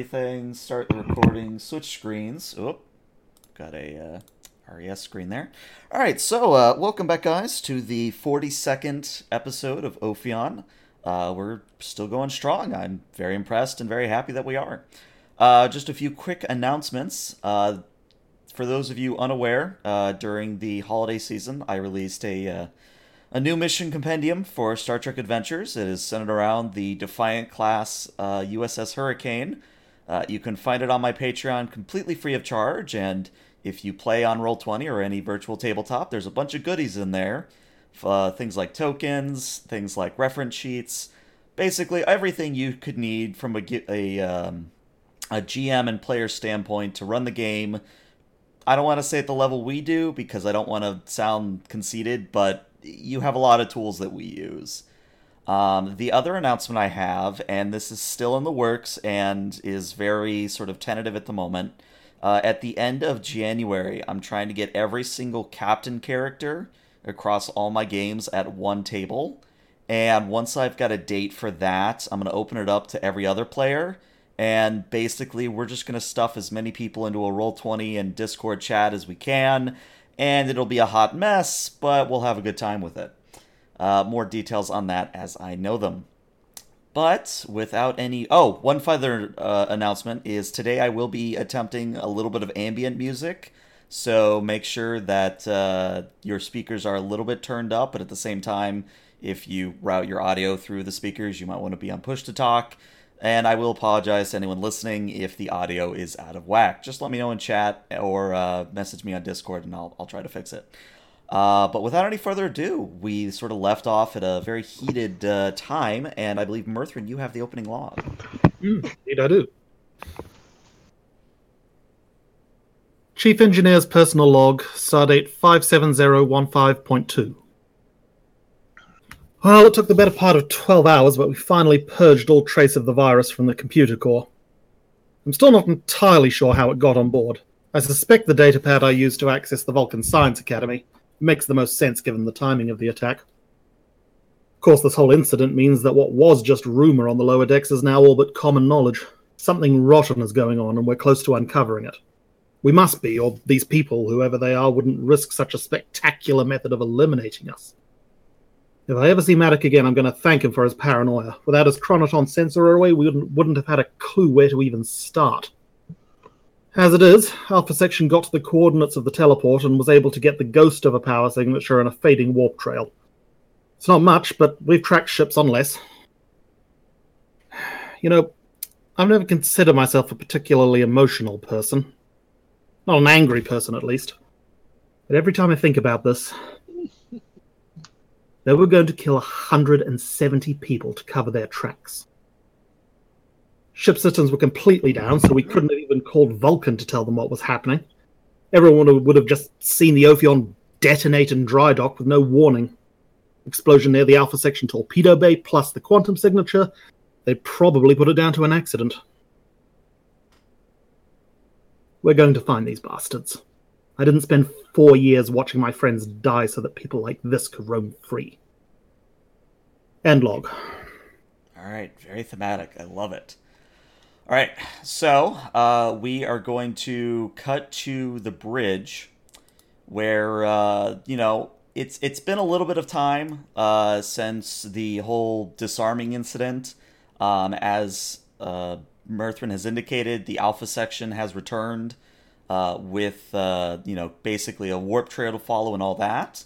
everything. Start the recording. Switch screens. Oop. Got a uh, RES screen there. All right, so uh, welcome back, guys, to the 42nd episode of Ophion. Uh, we're still going strong. I'm very impressed and very happy that we are. Uh, just a few quick announcements. Uh, for those of you unaware, uh, during the holiday season, I released a uh, a new mission compendium for Star Trek Adventures. It is centered around the Defiant class uh, USS Hurricane. Uh, you can find it on my Patreon completely free of charge, and if you play on Roll20 or any virtual tabletop, there's a bunch of goodies in there. Uh, things like tokens, things like reference sheets, basically everything you could need from a, a, um, a GM and player standpoint to run the game. I don't want to say at the level we do because I don't want to sound conceited, but you have a lot of tools that we use. Um, the other announcement I have, and this is still in the works and is very sort of tentative at the moment. Uh, at the end of January, I'm trying to get every single captain character across all my games at one table. And once I've got a date for that, I'm going to open it up to every other player. And basically, we're just going to stuff as many people into a Roll20 and Discord chat as we can and it'll be a hot mess, but we'll have a good time with it. Uh, more details on that as I know them. But without any. Oh, one further uh, announcement is today I will be attempting a little bit of ambient music. So make sure that uh, your speakers are a little bit turned up, but at the same time, if you route your audio through the speakers, you might want to be on push to talk. And I will apologize to anyone listening if the audio is out of whack. Just let me know in chat or uh, message me on Discord and I'll, I'll try to fix it. Uh, but without any further ado, we sort of left off at a very heated uh, time, and I believe, Mirthrin, you have the opening log. Mm, indeed, I do. Chief Engineer's personal log, stardate 57015.2. Well, it took the better part of 12 hours, but we finally purged all trace of the virus from the computer core. I'm still not entirely sure how it got on board. I suspect the datapad I used to access the Vulcan Science Academy makes the most sense given the timing of the attack. Of course, this whole incident means that what was just rumor on the lower decks is now all but common knowledge. Something rotten is going on, and we're close to uncovering it. We must be, or these people, whoever they are, wouldn't risk such a spectacular method of eliminating us. If I ever see Maddock again, I'm going to thank him for his paranoia. Without his chronoton sensor array, we wouldn't, wouldn't have had a clue where to even start. As it is, Alpha Section got the coordinates of the teleport and was able to get the ghost of a power signature and a fading warp trail. It's not much, but we've tracked ships on less. You know, I've never considered myself a particularly emotional person. Not an angry person, at least. But every time I think about this, they were going to kill 170 people to cover their tracks. Ship systems were completely down, so we couldn't have even called Vulcan to tell them what was happening. Everyone would have just seen the Ophion detonate in dry dock with no warning. Explosion near the Alpha Section torpedo bay plus the quantum signature, they probably put it down to an accident. We're going to find these bastards. I didn't spend four years watching my friends die so that people like this could roam free. End log. All right, very thematic. I love it. All right, so uh, we are going to cut to the bridge, where uh, you know it's it's been a little bit of time uh, since the whole disarming incident. Um, as uh, has indicated, the Alpha section has returned uh, with uh, you know basically a warp trail to follow and all that.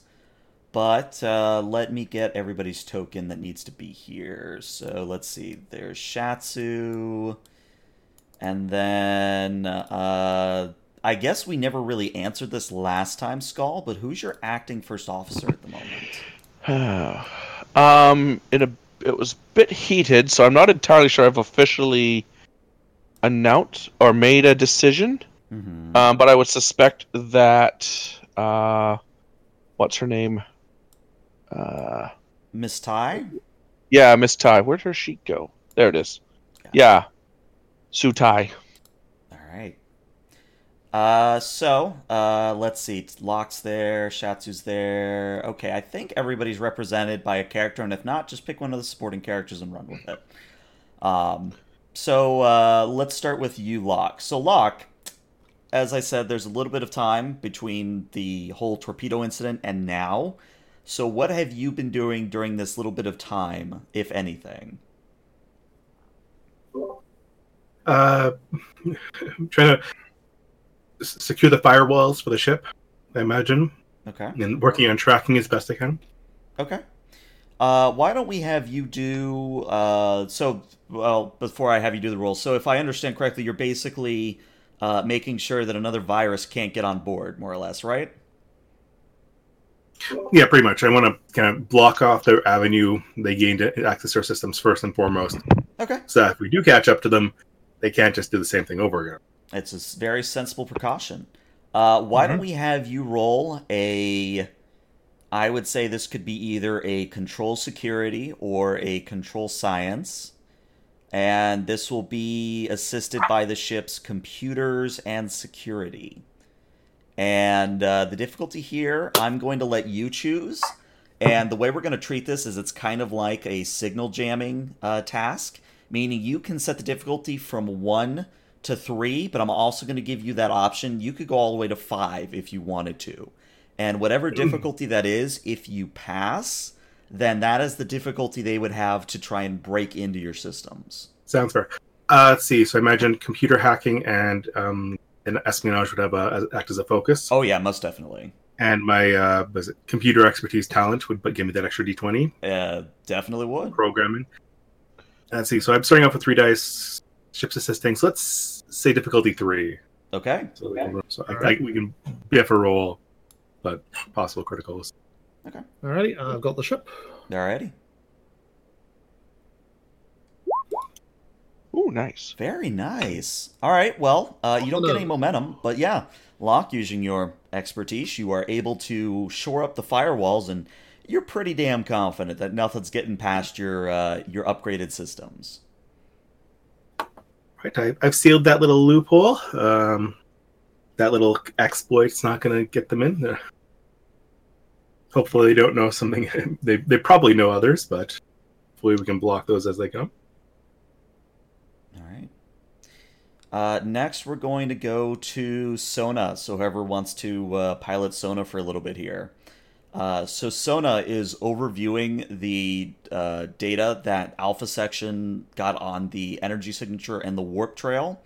But uh, let me get everybody's token that needs to be here. So let's see. There's Shatsu, and then uh, I guess we never really answered this last time, Skull. But who's your acting first officer at the moment? um, in a it was a bit heated, so I'm not entirely sure I've officially announced or made a decision. Mm-hmm. Um, but I would suspect that uh, what's her name? Uh, Miss Ty. Yeah, Miss Ty. Where'd her sheet go? There it is. Yeah, yeah. Ty. All right. Uh, so uh, let's see. Locke's there. Shatsu's there. Okay, I think everybody's represented by a character, and if not, just pick one of the supporting characters and run with it. Um, So uh, let's start with you, Locke. So Locke, as I said, there's a little bit of time between the whole torpedo incident and now. So what have you been doing during this little bit of time, if anything? Uh, trying to secure the firewalls for the ship. I imagine, Okay. and working on tracking as best I can. Okay. Uh, why don't we have you do uh, so? Well, before I have you do the roll, so if I understand correctly, you're basically uh, making sure that another virus can't get on board, more or less, right? Yeah, pretty much. I want to kind of block off the avenue they gained access to our systems first and foremost. Okay. So if we do catch up to them, they can't just do the same thing over again. It's a very sensible precaution. Uh, why don't Mhm. we have you roll a? I would say this could be either a control security or a control science, and this will be assisted by the ship's computers and security. And uh, the difficulty here, I'm going to let you choose. And the way we're going to treat this is it's kind of like a signal jamming uh, task, meaning you can set the difficulty from one to three, but I'm also going to give you that option. You could go all the way to five if you wanted to. And whatever difficulty that is, if you pass, then that is the difficulty they would have to try and break into your systems. Sounds fair. Uh, let's see. So I imagine computer hacking and um, and espionage would have a, act as a focus, Oh, yeah, most definitely. and my uh, computer expertise talent would give me that extra d twenty Uh, definitely would. programming. Let's see. So I'm starting off with three dice, ships assisting. So let's say difficulty three. Okay. So, we can- so I, I, we can biff a roll, but possible criticals. Okay. Alrighty, I've got the ship. Alrighty. Ooh, nice. Very nice. All right. Well, uh, you don't get any momentum, but yeah, Locke, using your expertise, you are able to shore up the firewalls, and you're pretty damn confident that nothing's getting past your uh, your upgraded systems. Right. I, I've sealed that little loophole. Um, that little exploit's not going to get them in there. Hopefully, they don't know something. they they probably know others, but hopefully, we can block those as they come. All right. Uh, next, we're going to go to Sona. So, whoever wants to uh, pilot Sona for a little bit here. Uh, so, Sona is overviewing the uh, data that Alpha Section got on the energy signature and the warp trail.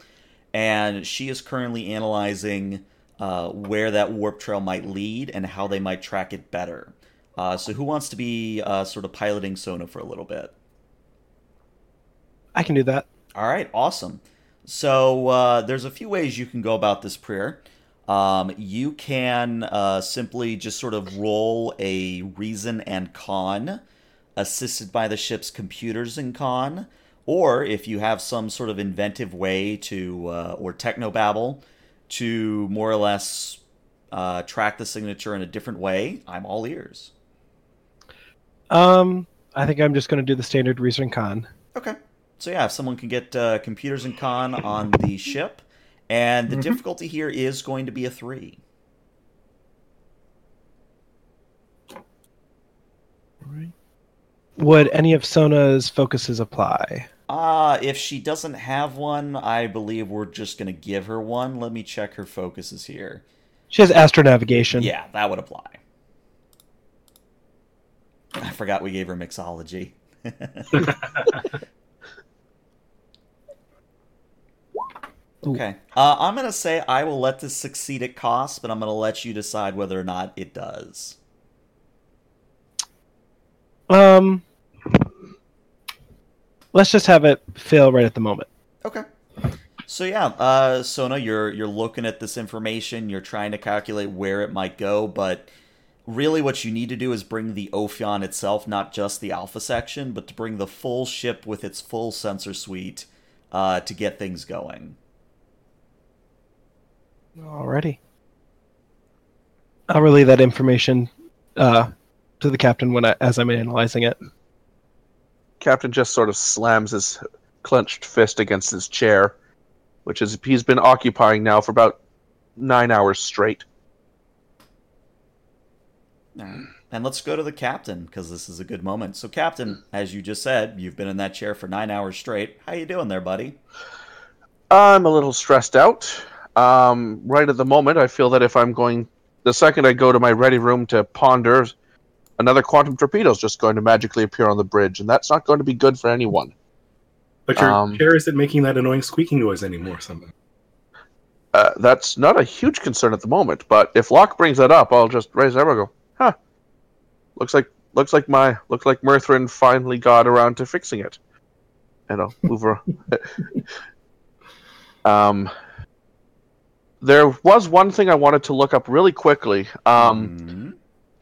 And she is currently analyzing uh, where that warp trail might lead and how they might track it better. Uh, so, who wants to be uh, sort of piloting Sona for a little bit? I can do that. All right, awesome. So uh, there's a few ways you can go about this prayer. Um, you can uh, simply just sort of roll a reason and con, assisted by the ship's computers and con, or if you have some sort of inventive way to, uh, or technobabble, to more or less uh, track the signature in a different way, I'm all ears. Um, I think I'm just going to do the standard reason and con. Okay. So yeah, if someone can get uh, computers and con on the ship, and the Mhm. difficulty here is going to be a three. Would any of Sona's focuses apply? Uh, if she doesn't have one, I believe we're just gonna give her one. Let me check her focuses here. She has astronavigation. Yeah, that would apply. I forgot we gave her mixology. okay. Uh, I'm gonna say I will let this succeed at cost, but I'm gonna let you decide whether or not it does. Um, let's just have it fail right at the moment. Okay. So yeah, uh, Sona, you're you're looking at this information. You're trying to calculate where it might go, but really, what you need to do is bring the Ophion itself, not just the Alpha section, but to bring the full ship with its full sensor suite uh, to get things going. Alrighty. I'll relay that information uh, to the captain when I, as I'm analyzing it. Captain just sort of slams his clenched fist against his chair, which is he's been occupying now for about nine hours straight. And let's go to the captain because this is a good moment. So, captain, as you just said, you've been in that chair for nine hours straight. How you doing there, buddy? I'm a little stressed out. Um, right at the moment, I feel that if I'm going, the second I go to my ready room to ponder, another quantum torpedo is just going to magically appear on the bridge, and that's not going to be good for anyone. But your Um, chair isn't making that annoying squeaking noise anymore. Something. Uh, that's not a huge concern at the moment, but if Locke brings that up, I'll just raise and go, huh. Looks like looks like my looks like Mirthrin finally got around to fixing it. And I'll move her. um there was one thing I wanted to look up really quickly. Um Mhm.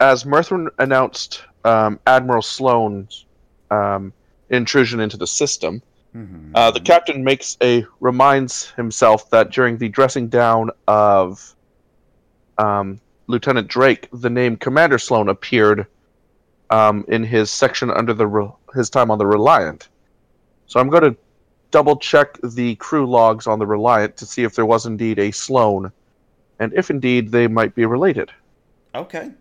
as Mirthrin announced um, Admiral Sloane's um, intrusion into the system, Mhm. uh, the captain makes a reminds himself that during the dressing down of um, Lieutenant Drake, the name Commander Sloan appeared um, in his section under the Re- his time on the Reliant. So I'm going to double check the crew logs on the Reliant to see if there was indeed a Sloan, and if indeed they might be related. Okay.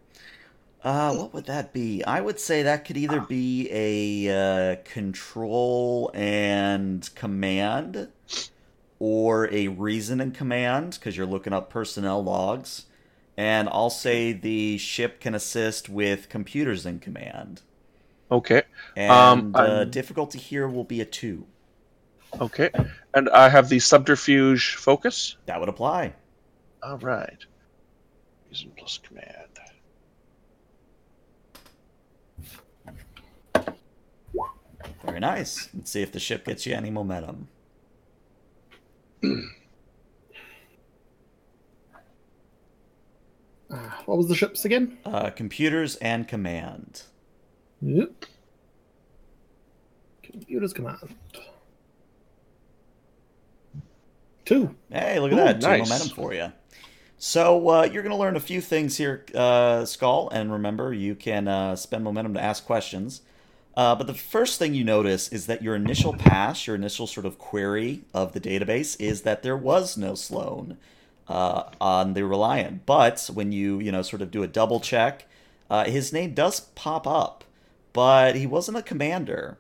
Uh, what would that be? I would say that could either be a uh, control and command, or a reason and command, because you're looking up personnel logs. And I'll say the ship can assist with computers in command. Okay. And Um, uh, difficulty here will be a two. Okay. And I have the subterfuge focus. That would apply. All right. Reason plus command. Very nice. Let's see if the ship gets you any momentum. Uh, what was the ships again? Uh, computers and command. Yep. Computers command. Two. Hey, look at Ooh, that. Two nice. momentum for you. So uh, you're going to learn a few things here, uh, Skull, and remember, you can uh, spend momentum to ask questions. Uh, but the first thing you notice is that your initial pass, your initial sort of query of the database, is that there was no Sloan uh, on the Reliant. But when you, you know, sort of do a double check, uh, his name does pop up, but he wasn't a commander.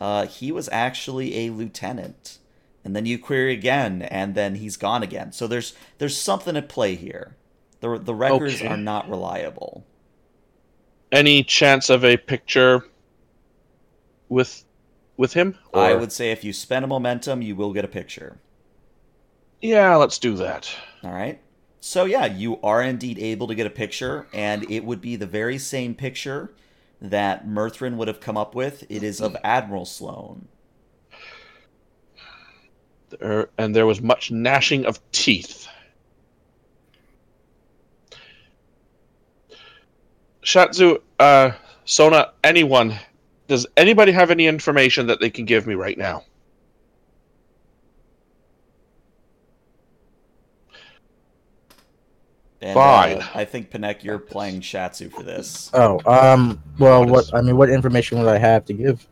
Uh, he was actually a lieutenant and then you query again, and then he's gone again. So there's there's something at play here. The the records Okay. are not reliable. Any chance of a picture with with him? I would say if you spend a momentum, you will get a picture. Yeah, let's do that. All right. So yeah, you are indeed able to get a picture, and it would be the very same picture that Mirthrin would have come up with. It is of Admiral Sloan. There, and there was much gnashing of teeth. Shatzu, uh, Sona, anyone, does anybody have any information that they can give me right now? And, Fine. Uh, I think Panek, you're playing Shatsu for this. Oh, um, well, What what, is- I mean, what information would I have to give?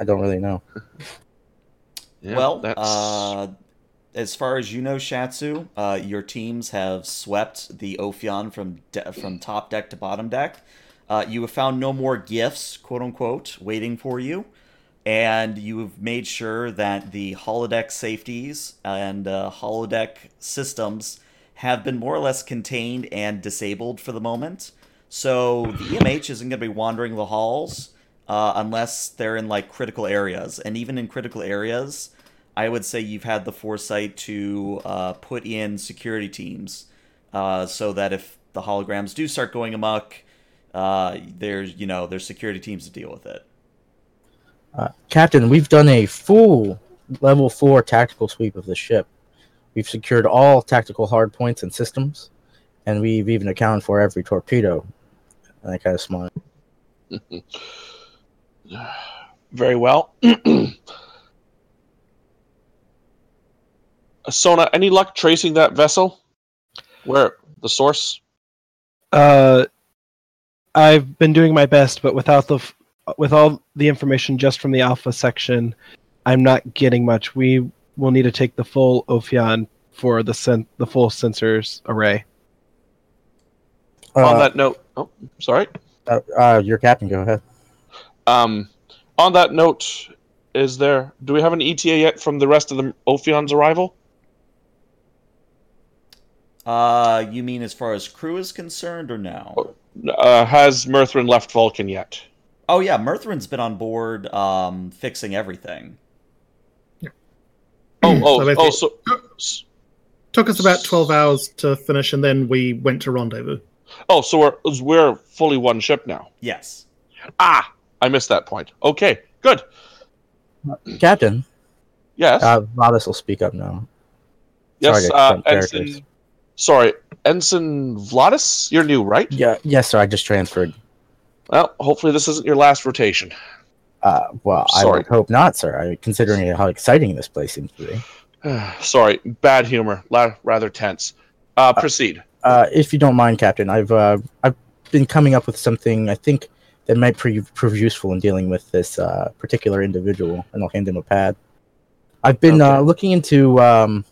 I don't really know. Yeah, well, uh, as far as you know, Shatsu, uh, your teams have swept the Ophion from de- from top deck to bottom deck. Uh, you have found no more gifts, quote unquote, waiting for you, and you have made sure that the holodeck safeties and uh, holodeck systems have been more or less contained and disabled for the moment. So the EMH isn't going to be wandering the halls uh, unless they're in like critical areas, and even in critical areas, I would say you've had the foresight to uh, put in security teams uh, so that if the holograms do start going amok, uh, there's you know there's security teams to deal with it. Uh, Captain, we've done a full level four tactical sweep of the ship. We've secured all tactical hard points and systems, and we've even accounted for every torpedo. And I kind of smile. very well. Sona, any luck tracing that vessel? Where the source? Uh, I've been doing my best, but without the f- with all the information just from the alpha section, I'm not getting much. We will need to take the full Ophion for the sen- the full sensors array. On Uh, that note, oh, sorry. Uh, uh, your captain, go ahead. Um, on that note, is there? Do we have an ETA yet from the rest of the Ophion's arrival? Uh, you mean as far as crew is concerned, or no? Uh, has Mirthrin left Vulcan yet? Oh yeah, Mirthrin's been on board, um, fixing everything. Oh, oh, So oh, so, s- Took us about 12 hours to finish, and then we went to rendezvous. oh, so we're we're fully one ship now. Yes. Ah, I missed that point. Okay, good. Captain, Yes, uh, will speak up now. yes. sorry Uh. Ensign. Sorry, Ensign Vladis. You're new, right? Yeah, yes, sir. I just transferred. Well, hopefully this isn't your last rotation. Uh, well, I would hope not, sir. I, considering how exciting this place seems to be. Sorry, bad humor. La- rather tense. Uh, proceed. Uh, if you don't mind, Captain, I've uh, I've been coming up with something I think that might prove, prove useful in dealing with this uh, particular individual, and I'll hand him a pad. I've been uh, looking into um,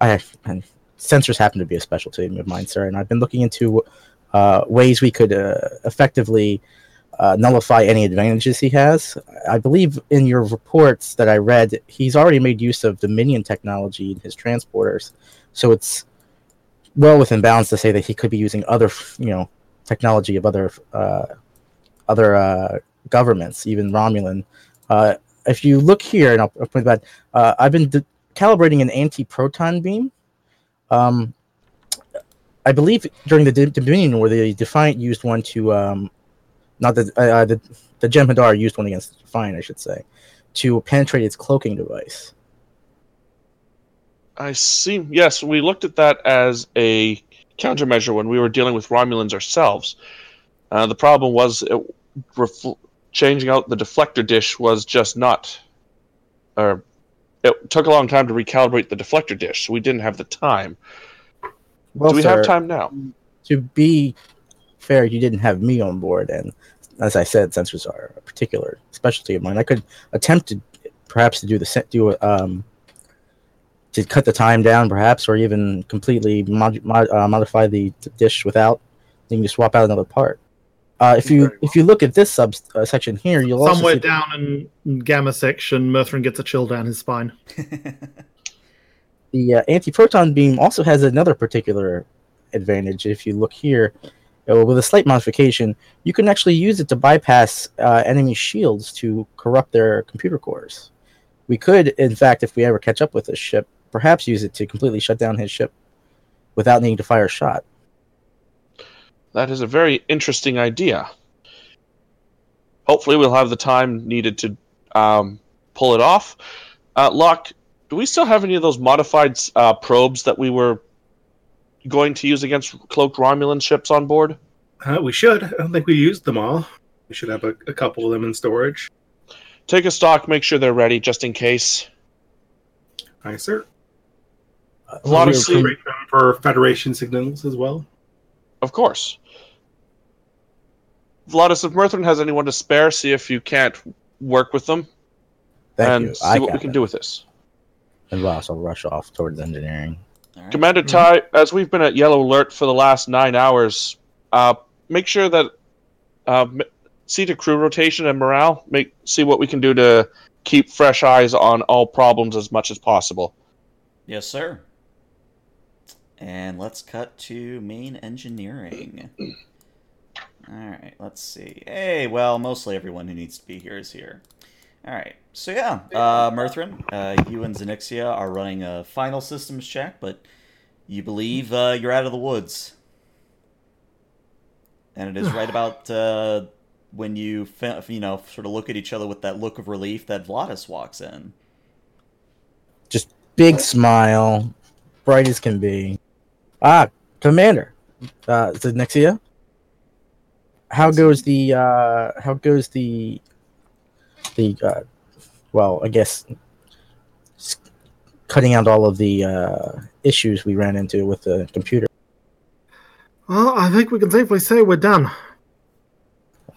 I and sensors happen to be a specialty of mine, sir, and I've been looking into uh, ways we could uh, effectively uh, nullify any advantages he has. I believe in your reports that I read, he's already made use of Dominion technology in his transporters, so it's well within bounds to say that he could be using other, you know, technology of other uh, other uh, governments, even Romulan. Uh, if you look here, and I'll, I'll point that, uh, I've been de- calibrating an anti-proton beam. Um, I believe during the D- Dominion War, the Defiant used one to, um, not the uh, the the Jem'Hadar used one against the Defiant, I should say, to penetrate its cloaking device. I see. Yes, we looked at that as a countermeasure when we were dealing with Romulans ourselves. Uh, the problem was it, refl- changing out the deflector dish was just not, or it took a long time to recalibrate the deflector dish, so we didn't have the time. Well, Do we sir, have time now? to be fair, you didn't have me on board, and as I said, sensors are a particular specialty of mine. I could attempt to perhaps to do the do um to cut the time down, perhaps, or even completely mod- mod- uh, modify the, the dish without needing to swap out another part. Uh, if you Very if you look at this sub uh, section here, you'll Somewhere see down in, in Gamma section, Mirthrin gets a chill down his spine. the uh, anti-proton beam also has another particular advantage. If you look here, uh, with a slight modification, you can actually use it to bypass uh, enemy shields to corrupt their computer cores. We could, in fact, if we ever catch up with this ship, perhaps use it to completely shut down his ship without needing to fire a shot. That is a very interesting idea. Hopefully, we'll have the time needed to um, pull it off. Uh, Locke, do we still have any of those modified uh, probes that we were going to use against cloaked Romulan ships on board? Uh, we should. I don't think we used them all. We should have a, a couple of them in storage. Take a stock, make sure they're ready just in case. Aye, sir. A lot of sleep. Rate them for Federation signals as well. Of course. Vladis, if Mirthrin has anyone to spare, see if you can't work with them Thank and you. see I what we can it. do with this. And Ross, I'll rush off towards engineering. All right. Commander Ty, as we've been at yellow alert for the last nine hours, uh, make sure that uh, m- see to crew rotation and morale. Make see what we can do to keep fresh eyes on all problems as much as possible. Yes, sir. And let's cut to main engineering. All right, let's see. Hey, well, mostly everyone who needs to be here is here. All right, so yeah, uh, uh, you and Zenixia are running a final systems check, but you believe uh, you're out of the woods. And it is right about uh, when you, you know, sort of look at each other with that look of relief that Vladis walks in. Just big smile, bright as can be. Ah, Commander, uh, is it Nexia? How goes the uh, how goes the the uh, well, I guess cutting out all of the uh, issues we ran into with the computer. Well, I think we can safely say we're done.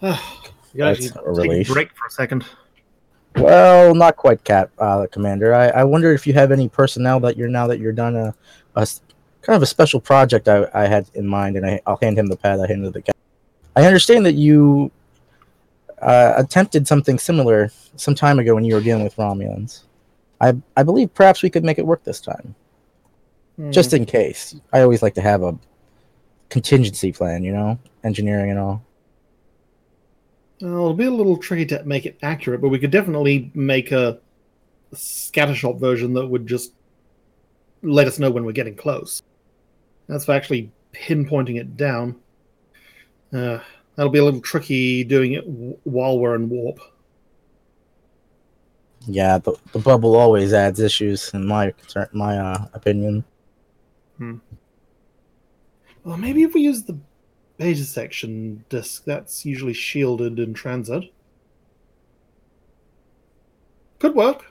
you guys That's a take relief. a break for a second. Well, not quite, Cap, uh, Commander. I, I wonder if you have any personnel that you're now that you're done a, a s- kind of a special project I, I had in mind, and I, I'll hand him the pad. I handed the cap. I understand that you uh, attempted something similar some time ago when you were dealing with Romulans. I I believe perhaps we could make it work this time, Hmm. just in case. I always like to have a contingency plan, you know, engineering and all. Well, it'll be a little tricky to make it accurate, but we could definitely make a scattershot version that would just let us know when we're getting close. That's for actually pinpointing it down. Uh, that'll be a little tricky doing it w- while we're in warp. Yeah, the, the bubble always adds issues in my concern, my uh, opinion. Well, maybe if we use the beta section disk, that's usually shielded in transit. Could work.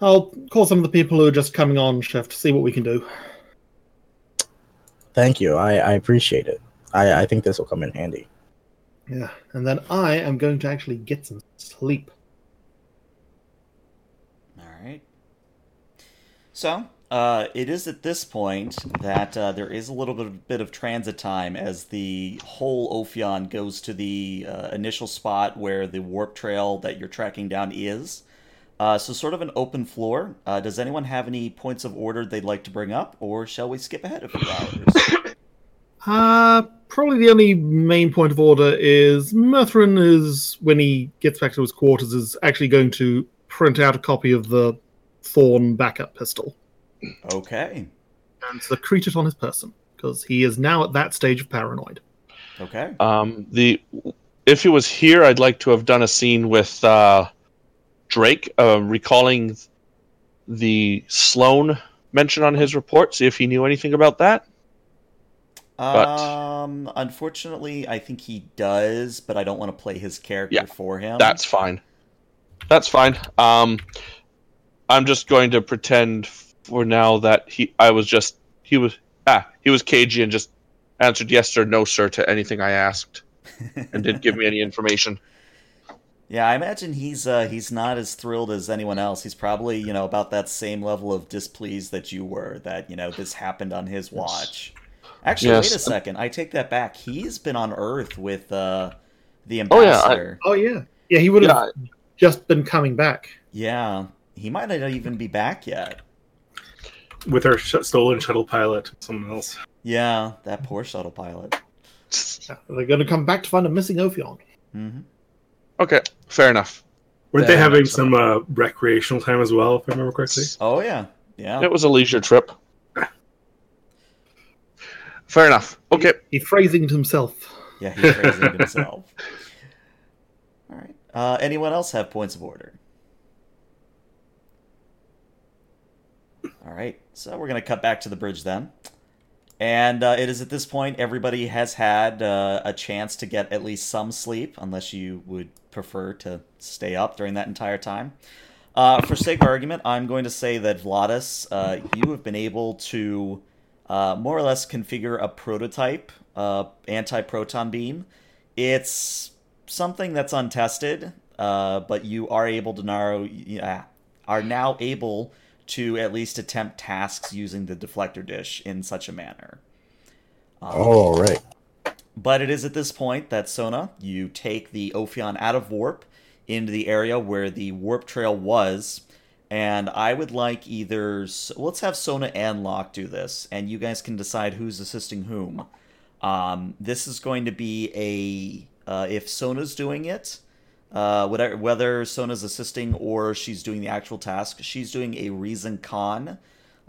I'll call some of the people who are just coming on shift, to see what we can do. Thank you. I, I appreciate it. I, I think this will come in handy. Yeah, and then I am going to actually get some sleep. All right. So, uh, it is at this point that uh, there is a little bit of, bit of transit time as the whole Ophion goes to the uh, initial spot where the warp trail that you're tracking down is. Uh, so, sort of an open floor. Uh, does anyone have any points of order they'd like to bring up, or shall we skip ahead a few hours? Uh, probably the only main point of order is Mirthrin is, when he gets back to his quarters, is actually going to print out a copy of the Thorn backup pistol okay. and secrete it on his person, because he is now at that stage of paranoid. Okay. Um, the if he was here, I'd like to have done a scene with uh, Drake, uh, recalling the Sloan mention on his report. See if he knew anything about that. But- Um, unfortunately, I think he does, but I don't want to play his character Yeah, for him. That's fine. That's fine. Um, I'm just going to pretend for now that he, I was just he was ah he was cagey and just answered yes or no sir to anything I asked and didn't give me any information. Yeah, I imagine he's uh, he's not as thrilled as anyone else. He's probably you know about that same level of displeased that you were that you know this happened on his watch. Actually, Yes. wait a second. I take that back. He's been on Earth with uh, the Oh, yeah, I- ambassador. Oh, yeah. Yeah, he would have Yeah, just been coming back. yeah, he might not even be back yet. with our sh- stolen shuttle pilot, someone else. Yeah, that poor shuttle pilot. Yeah, They're going to come back to find a missing Ophion. hmm okay, fair enough. Weren't they having some uh, recreational time as well, if I remember correctly? Oh yeah, yeah. It was a leisure trip. Fair enough. Okay. He phrasing it himself. Yeah, he phrased himself. All right. Uh, anyone else have points of order? All right. So we're going to cut back to the bridge then. And uh, it is at this point everybody has had uh, a chance to get at least some sleep, unless you would prefer to stay up during that entire time. Uh, for sake of argument, I'm going to say that Vladis, uh, you have been able to uh, more or less configure a prototype uh, anti-proton beam. It's something that's untested, but you are able to narrow, are now able to at least attempt tasks using the deflector dish in such a manner. Um, Oh, right. but it is at this point that Sona, you take the Ophion out of warp into the area where the warp trail was. And I would like either. Let's have Sona and Locke do this, and you guys can decide who's assisting whom. Um, this is going to be a. Uh, if Sona's doing it, uh, whatever, whether Sona's assisting or she's doing the actual task, she's doing a reason con.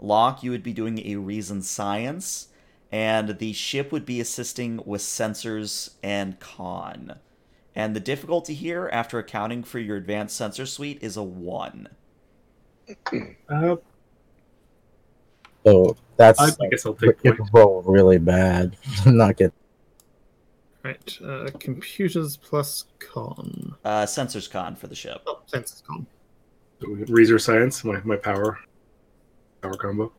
Locke, you would be doing a reason science and the ship would be assisting with sensors and con. And the difficulty here, after accounting for your advanced sensor suite, is a 1. Uh, So that's I, I guess I'll take it point. roll really bad. Not get Right. Uh, computers plus con. Uh, sensors con for the ship. Oh, senses con. Reason science, my, my power power combo.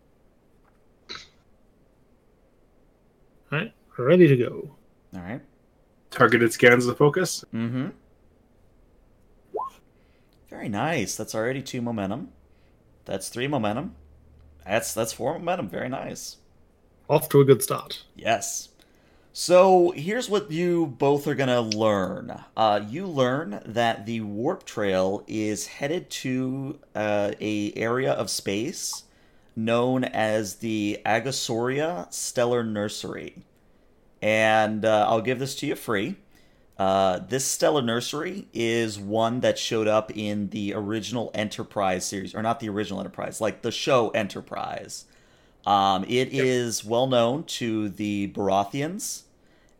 Right. Ready to go. All right. Targeted scans as a focus. Mm-hmm. Very nice. That's already two momentum. That's three momentum. That's that's four momentum. Very nice. Off to a good start. Yes. So here's what you both are gonna learn. Uh, you learn that the warp trail is headed to uh, a area of space known as the Agasauria Stellar Nursery, and uh, I'll give this to you free. Uh, this Stellar Nursery is one that showed up in the original Enterprise series, or not the original Enterprise, like the show Enterprise. Um, it is well known to the Barathians,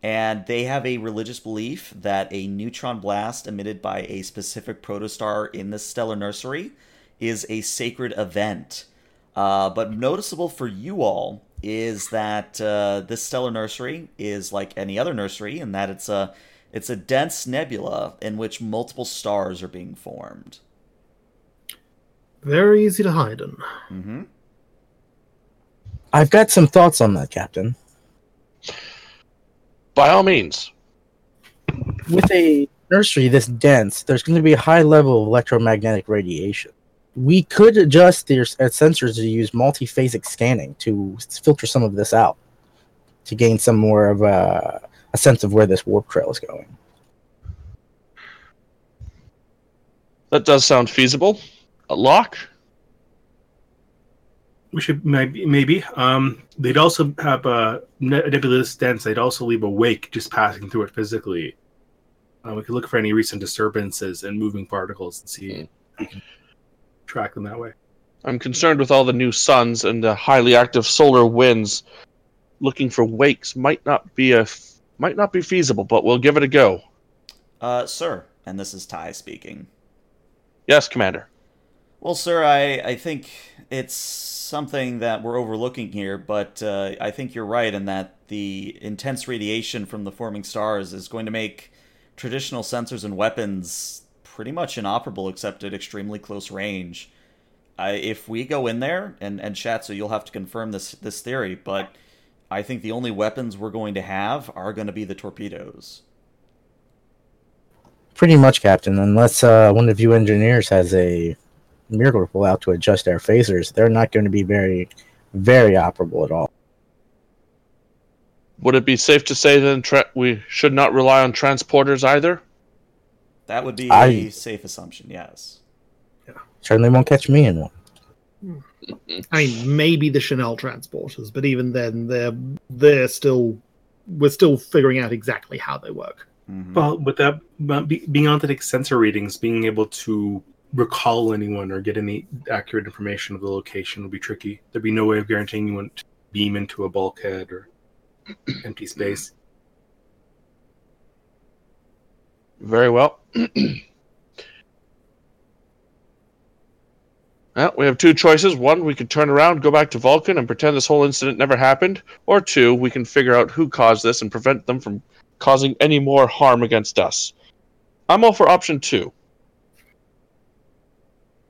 and they have a religious belief that a neutron blast emitted by a specific protostar in the stellar nursery is a sacred event. Uh, but noticeable for you all is that uh, this stellar nursery is like any other nursery in that it's a it's a dense nebula in which multiple stars are being formed. Very easy to hide in. Mm-hmm. I've got some thoughts on that, Captain. By all means. With a nursery this dense, there's going to be a high level of electromagnetic radiation. We could adjust their uh, sensors to use multiphasic scanning to filter some of this out to gain some more of a, a sense of where this warp trail is going. That does sound feasible. A lock? We should maybe maybe. Um, they'd also have a nebulous nebula dense. They'd also leave a wake just passing through it physically. Uh, we could look for any recent disturbances and moving particles and see if we can track them that way. I'm concerned with all the new suns and the highly active solar winds. Looking for wakes might not be a might not be feasible, but we'll give it a go. Uh, sir, and this is Ty speaking. Yes, Commander. Well, sir, I, I think it's something that we're overlooking here, but uh, I think you're right in that the intense radiation from the forming stars is going to make traditional sensors and weapons pretty much inoperable except at extremely close range. I, if we go in there, and, and Shatsu, you'll have to confirm this, this theory, but I think the only weapons we're going to have are going to be the torpedoes. Pretty much, Captain. Unless uh, one of you engineers has a miracle to pull out to adjust their phasers, they're not going to be very, very operable at all. Would it be safe to say then tra- we should not rely on transporters either? That would be I- a safe assumption, yes. Certainly won't catch me in one. I mean, maybe the Chanel transporters, but even then, they're they're still we're still figuring out exactly how they work. Mhm. Well, with that, being able to take sensor readings, being able to recall anyone or get any accurate information of the location would be tricky. There'd be no way of guaranteeing anyone to beam into a bulkhead or empty space. Very well. well, we have two choices. One, we could turn around, go back to Vulcan, and pretend this whole incident never happened. Or two, we can figure out who caused this and prevent them from causing any more harm against us. I'm all for option two.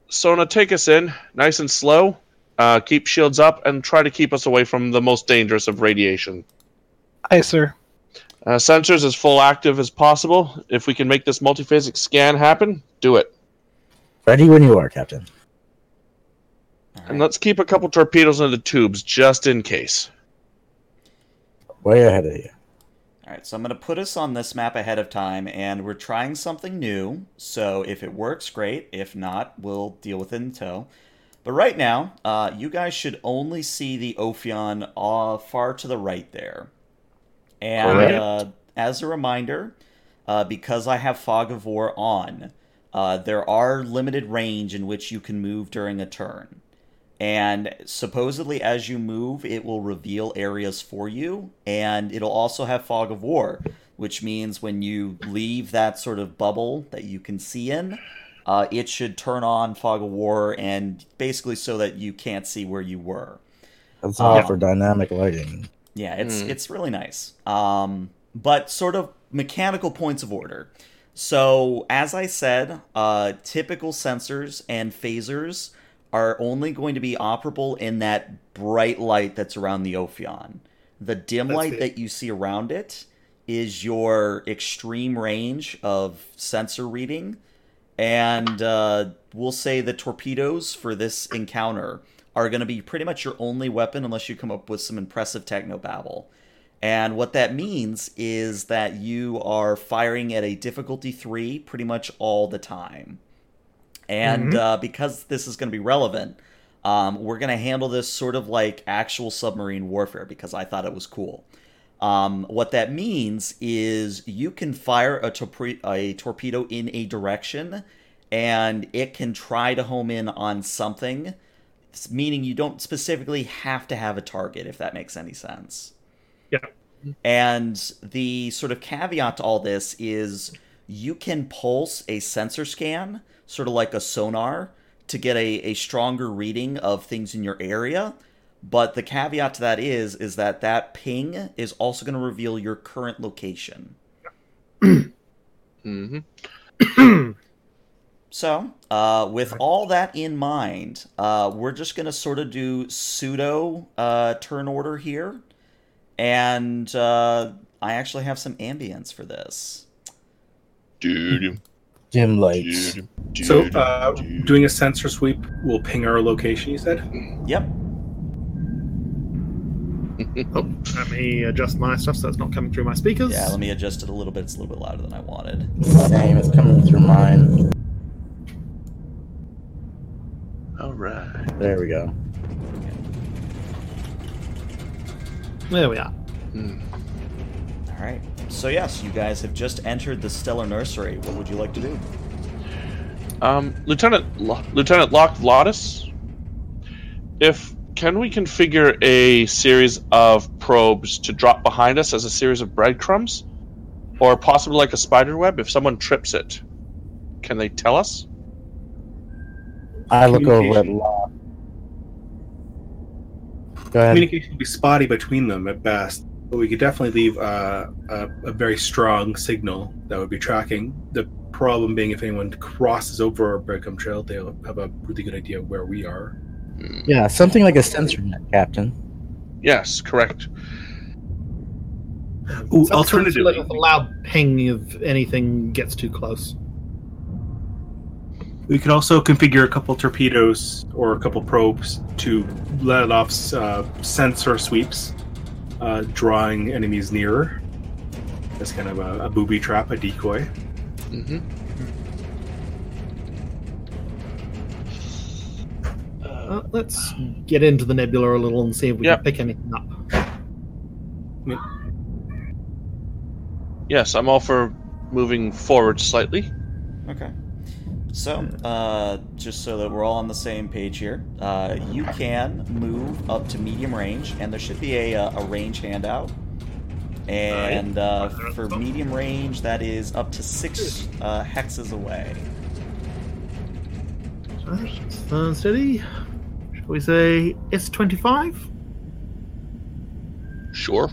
Sona, take us in, nice and slow. Uh, keep shields up and try to keep us away from the most dangerous of radiation. Aye, sir. Uh, sensors as full active as possible. If we can make this multiphasic scan happen, do it. Ready when you are, Captain. All And let's keep a couple torpedoes in the tubes just in case. Way ahead of you. All right, so I'm going to put us on this map ahead of time, and we're trying something new. So if it works, great. If not, we'll deal with it in tow. But right now, uh, you guys should only see the Ophion uh, far to the right there. And uh, as a reminder, uh, because I have Fog of War on, uh, there are limited range in which you can move during a turn. And supposedly, as you move, it will reveal areas for you, and it'll also have Fog of War, which means when you leave that sort of bubble that you can see in, uh, it should turn on Fog of War, and basically so that you can't see where you were. That's all for dynamic lighting. Yeah, it's Hmm. it's really nice. Um, but sort of mechanical points of order. So as I said, uh, typical sensors and phasers are only going to be operable in that bright light that's around the Ophion. The dim That's light it. that you see around it is your extreme range of sensor reading, and uh, we'll say the torpedoes for this encounter are going to be pretty much your only weapon unless you come up with some impressive technobabble. And what that means is that you are firing at a difficulty three pretty much all the time. And Mhm. uh, because this is going to be relevant, um, we're going to handle this sort of like actual submarine warfare because I thought it was cool. Um, what that means is you can fire a, torpe- a torpedo in a direction and it can try to home in on something, meaning you don't specifically have to have a target, if that makes any sense. Yeah. And the sort of caveat to all this is you can pulse a sensor scan, sort of like a sonar, to get a, a stronger reading of things in your area. But the caveat to that is is that that ping is also going to reveal your current location. hmm So, uh, with all that in mind, uh, we're just going to sort of do pseudo uh, turn order here. And uh, I actually have some ambience for this. Dude. Dim lights. So, uh, doing a sensor sweep will ping our location. You said. Yep. Oh, let me adjust my stuff so it's not coming through my speakers. Yeah, let me adjust it a little bit. It's a little bit louder than I wanted. Same, it's coming through mine. All right. There we go. There we are. Hmm. All right. So, yes, you guys have just entered the Stellar Nursery. What would you like to do? Um, Lieutenant Lo- Lieutenant Locke Vladis, if can we configure a series of probes to drop behind us as a series of breadcrumbs, or possibly like a spider web? If someone trips it, can they tell us? I look over at Communication. Law. Go ahead. Communication will be spotty between them at best, but we could definitely leave uh, a, a very strong signal that would be tracking. The problem being, if anyone crosses over our breadcrumb trail, they'll have a really good idea where we are. Hmm. Yeah, something like a sensor net, Captain. Yes, correct. Ooh, Some alternatively, sort of a loud ping if anything gets too close. we could also configure a couple torpedoes or a couple probes to let off uh, sensor sweeps, uh, drawing enemies nearer. As kind of a, a booby trap, a decoy. hmm Uh, let's get into the nebula a little and see if we Yep. can pick anything up. Yes, I'm all for moving forward slightly. Okay. So, uh, just so that we're all on the same page here, uh, you can move up to medium range, and there should be a, uh, a range handout. And uh, for medium range, that is up to six uh, hexes away. Right, stand steady. Shall we say S25? Sure.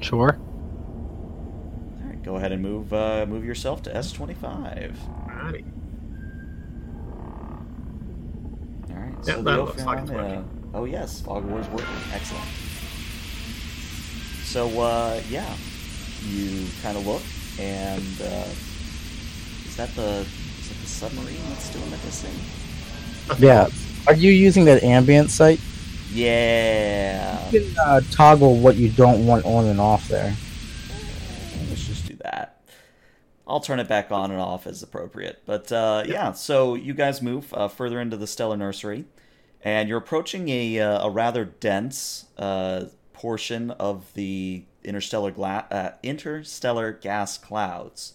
Sure. All right, go ahead and move uh, move yourself to S twenty five. Alrighty. All right. Yeah, so that looks like it's Ophion, uh, oh yes, Fog of War is working. Excellent. So uh, yeah, you kind of look, and uh, is that the is that the submarine that's doing the hissing? Yeah. Are you using that ambient sight? Yeah. You can uh, toggle what you don't want on and off there. I'll turn it back on and off as appropriate. But uh, yeah, so you guys move uh, further into the stellar nursery, and you're approaching a, uh, a rather dense uh, portion of the interstellar gla- uh, interstellar gas clouds.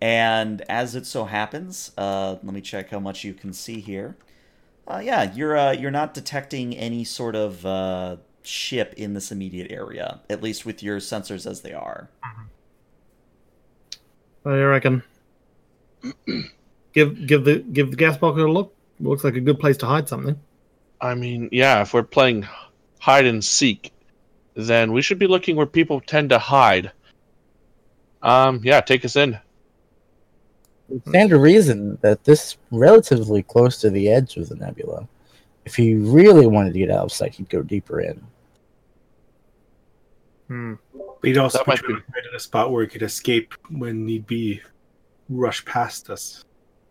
And as it so happens, uh, let me check how much you can see here. Uh, yeah, you're uh, you're not detecting any sort of uh, ship in this immediate area, at least with your sensors as they are. What do you reckon? give give the give the gas pocket a look. Looks like a good place to hide something. I mean, yeah, if we're playing hide and seek, then we should be looking where people tend to hide. Um, yeah, take us in. Stand to reason that this is relatively close to the edge of the nebula. If he really wanted to get out of sight, he'd go deeper in. Hmm. But he'd also That be might trying in a spot where he could escape when need be, rush past us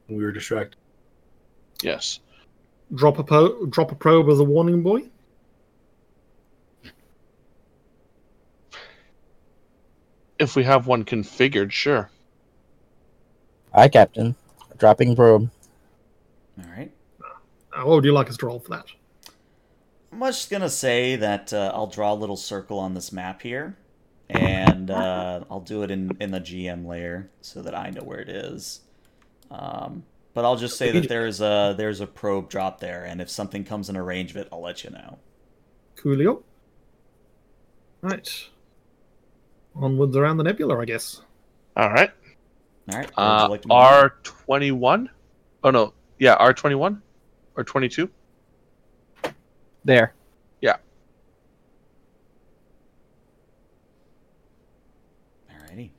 when we were distracted. Yes. Drop a po- drop a probe as a warning buoy. If we have one configured, sure. Aye, Captain. Dropping probe. All right. Uh, what would you like us to roll for that? I'm just gonna say that uh, I'll draw a little circle on this map here, and uh, I'll do it in in the GM layer so that I know where it is. Um, but I'll just say that there's a there's a probe drop there, and if something comes in a range of it, I'll let you know. Coolio. Right. Onwards around the nebula, I guess. All right. All right. Uh, like? R twenty one. Oh no, yeah, R twenty one or twenty two. There. Alrighty.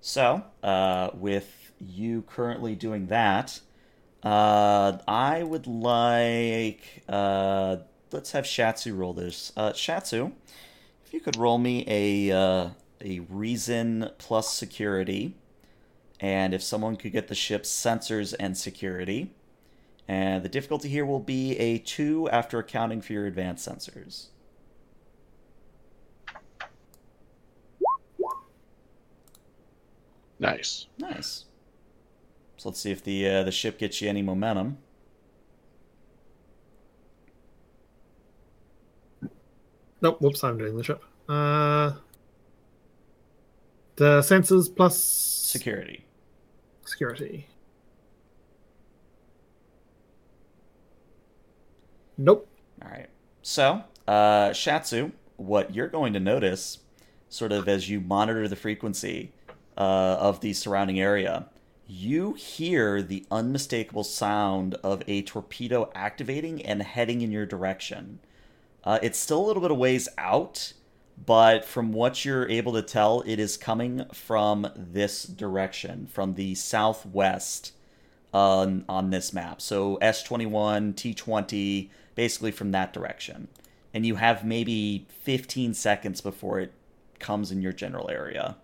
So, uh, with you currently doing that, uh, I would like. Uh, let's have Shatsu roll this. Uh, Shatsu, if you could roll me a uh, a reason plus security, and if someone could get the ship's sensors and security, and the difficulty here will be a two after accounting for your advanced sensors. Nice. Nice. So let's see if the uh, the ship gets you any momentum. Nope, whoops, I'm doing the ship. Uh, the sensors plus Security. security. Nope. All right. So, uh, Shatsu, what you're going to notice, sort of as you monitor the frequency uh, of the surrounding area, you hear the unmistakable sound of a torpedo activating and heading in your direction. Uh, it's still a little bit of ways out, but from what you're able to tell, it is coming from this direction, from the southwest on on this map. So S21, T20, basically from that direction. And you have maybe 15 seconds before it comes in your general area.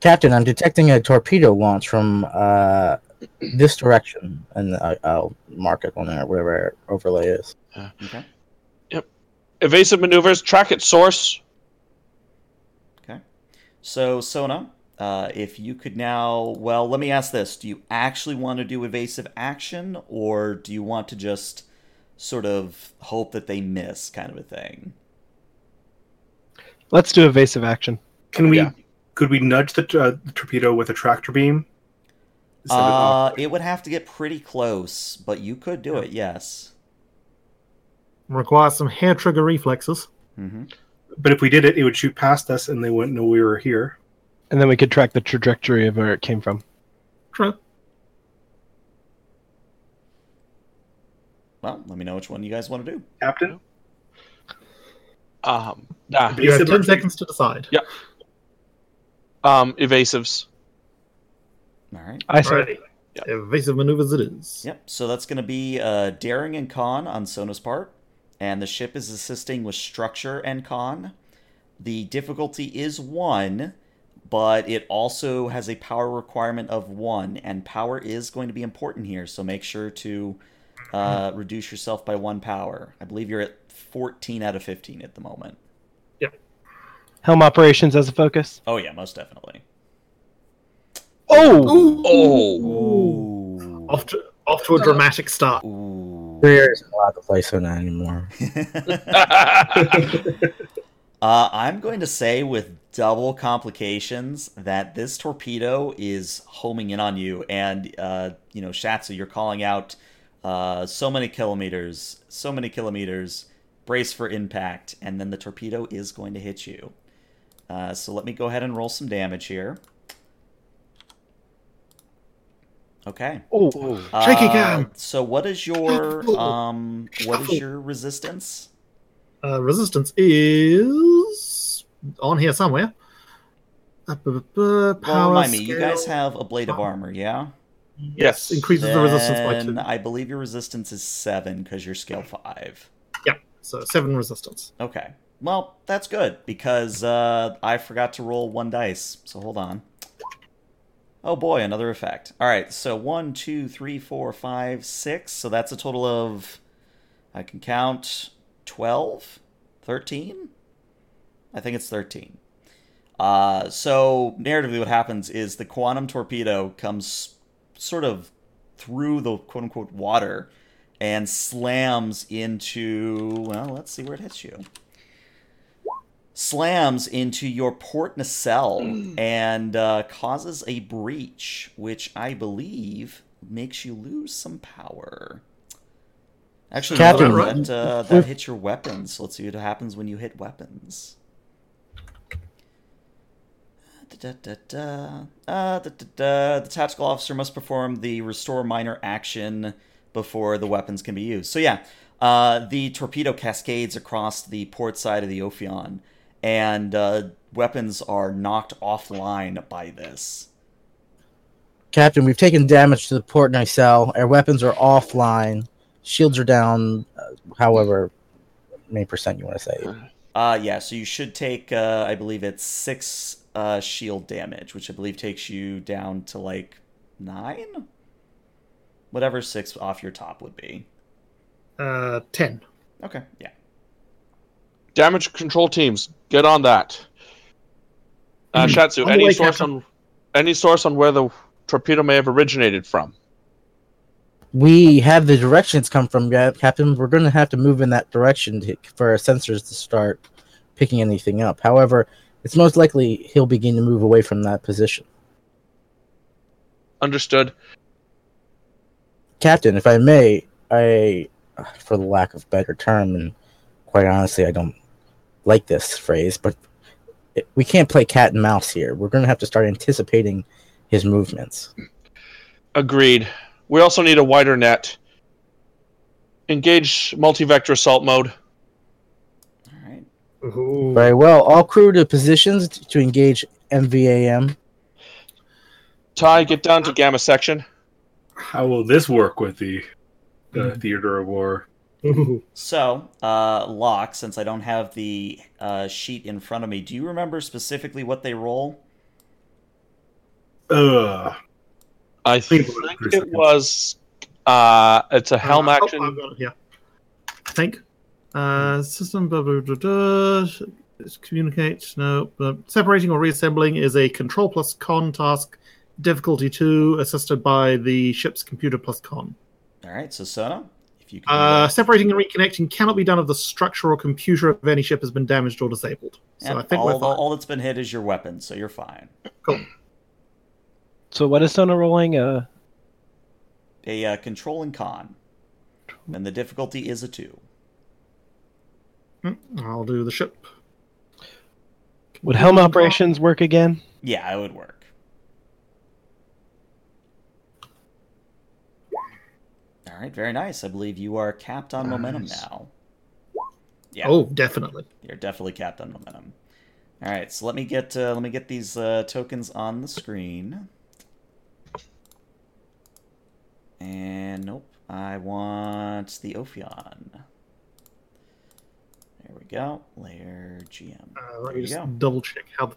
Captain, I'm detecting a torpedo launch from uh, this direction, and I, I'll mark it on there, wherever overlay is. Okay. Yep. Evasive maneuvers. Track its source. Okay. So Sona, uh, if you could now, well, let me ask this: Do you actually want to do evasive action, or do you want to just sort of hope that they miss, kind of a thing? Let's do evasive action. Can we? Yeah. Could we nudge the, uh, the torpedo with a tractor beam? Instead Uh, it would have to get pretty close, but you could do it. Yes. Requires some hair trigger reflexes. hmm but if we did it, it would shoot past us, and they wouldn't know we were here. And then we could track the trajectory of where it came from. True. Well, let me know which one you guys want to do. Captain, Um, nah, You have 10 seconds to decide. Yeah. Um, evasives. All right. I say Alrighty. Yeah. Evasive maneuvers it is. Yep. So that's going to be uh, daring and con on Sona's part, and the ship is assisting with structure and con. The difficulty is one, but it also has a power requirement of one, and power is going to be important here. So make sure to uh, reduce yourself by one power. I believe you're at 14 out of 15 at the moment. Helm operations as a focus. Oh yeah, most definitely. Oh, Oh. Ooh. Off to off to a dramatic start. Ooh. Career isn't allowed to play Sona anymore. Uh, I'm going to say with double complications that this torpedo is homing in on you, and uh, you know, Shatsu, you're calling out uh, so many kilometers, so many kilometers. Brace for impact, and then the torpedo is going to hit you. Uh, so let me go ahead and roll some damage here. Okay. oh, Shaky Uh, cam. So what is your um what is your resistance? Uh, resistance is on here somewhere. Uh, bu- bu- bu- Well, remind me, you guys have a blade of armor, yeah? yes. increases the resistance by two. I believe your resistance is seven because you're scale five. Yeah. So seven resistance. Okay. Well, that's good because uh, I forgot to roll one dice. So hold on. Oh boy, another effect. All right, so one, two, three, four, five, six. So that's a total of, I can count 12, 13? I think it's 13. Uh, so narratively, what happens is the quantum torpedo comes sort of through the quote unquote water and slams into. Well, let's see where it hits you. Slams into your port nacelle and uh, causes a breach, which I believe makes you lose some power. Actually, Captain, no, that, uh, that hits your weapons. Let's see what happens when you hit weapons. Da, da, da, uh, da, da, da. The tactical officer must perform the restore minor action before the weapons can be used. So yeah, uh, the torpedo cascades across the port side of the Ophion, and uh, weapons are knocked offline by this. Captain, we've taken damage to the port nacelle. Our weapons are offline. Shields are down, uh, however many percent you want to say. Uh, yeah, so you should take, uh, I believe it's six uh, shield damage, which I believe takes you down to like nine? Whatever six off your top would be. Uh, 10. Okay, yeah. Damage control teams, get on that. Uh, Mhm. Shatsu, any way, source Captain. on any source on where the torpedo may have originated from? We have the directions come from, Captain. We're going to have to move in that direction to, for our sensors to start picking anything up. However, it's most likely he'll begin to move away from that position. Understood. Captain, if I may, I, for the lack of better term, and quite honestly, I don't like this phrase, but it, we can't play cat and mouse here. We're going to have to start anticipating his movements. Agreed. We also need a wider net. Engage multi-vector assault mode. All right. Ooh. Very well. All crew to positions to engage MVAM. Ty, get down to gamma section. How will this work with the the Mhm. theater of war? Ooh. So, uh, Locke, since I don't have the uh, sheet in front of me, do you remember specifically what they roll? Ugh. I Think think it for a it second. was. Uh, it's a helm Uh, oh, action. I've got it here. I think. Uh, system. Blah, blah, blah, blah. Communicate. No. Uh, separating or reassembling is a control plus con task. Difficulty two, assisted by the ship's computer plus con. All right, so Sona, if you can. Uh, separating and reconnecting cannot be done if the structure or computer of any ship has been damaged or disabled. So And I think all, we're fine. all that's been hit is your weapon, so you're fine. Cool. So what is Sona rolling? Uh, A uh, control and con, and the difficulty is a two. Mm, I'll do the ship. would helm operations work again? Yeah, it would work. All right, very nice. I believe you are capped on momentum now. Yeah, Oh, definitely. you're definitely capped on momentum. All right, so let me get uh, let me get these uh, tokens on the screen. And nope, I want the Ophion. There we go. Layer GM. Uh, let me just go. double check how. The...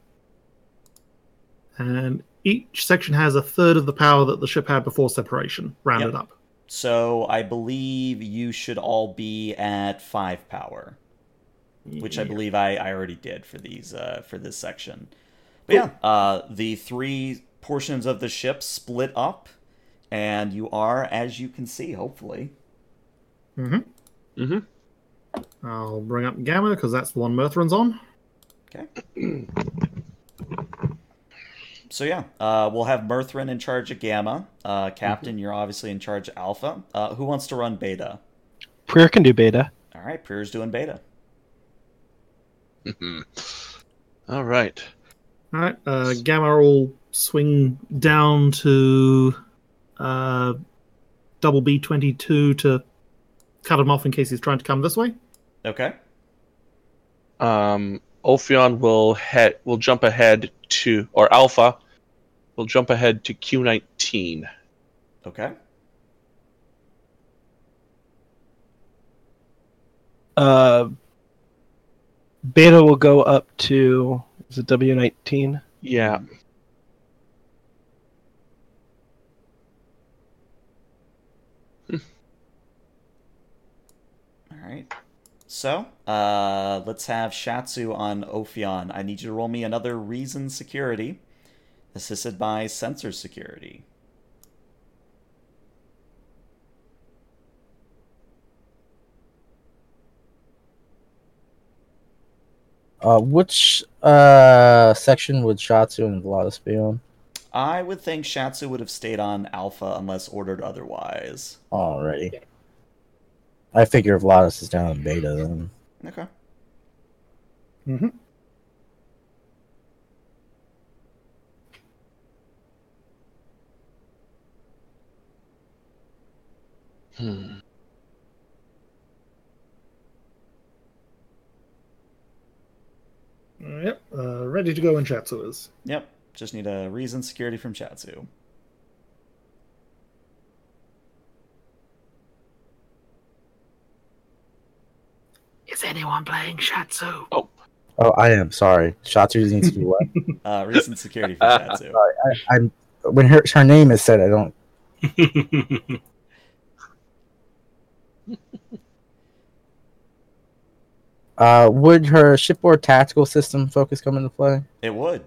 And each section has a third of the power that the ship had before separation, rounded Yep. up. So I believe you should all be at five power, which I believe I, I already did for these uh, for this section. But yeah, uh, the three portions of the ship split up, and you are, as you can see, hopefully. Mm-hmm. Mm-hmm. I'll bring up Gamma because that's the one Mirthrin's on. So yeah, uh, we'll have Mirthrin in charge of Gamma. Uh, Captain, you're obviously in charge of Alpha. Uh, who wants to run Beta? Prayer can do beta. All right, Prier's doing Beta. All right. All right, uh, Gamma will swing down to uh, double B twenty two to cut him off in case he's trying to come this way. Okay. Um, Ophion will head will jump ahead to or Alpha will jump ahead to Q nineteen. Okay. Uh, beta will go up to is it W nineteen? Yeah. All right. So, Uh, let's have Shatsu on Ophion. I need you to roll me another reason security, assisted by sensor security. Uh, which uh section would Shatsu and Vladis be on? I would think Shatsu would have stayed on Alpha unless ordered otherwise. Already. I figure Vladis is down in beta then. Okay. hmm Hmm. Yep. Uh, ready to go when Shatsu is. Yep. Just need a reason security from Shatsu. Is anyone playing Shatsu? Oh, Oh, I am sorry. Shatsu needs to be what? Uh, reason security for Shatsu. I, I'm when her her name is said, I don't. Uh, would her shipboard tactical system focus come into play? It would.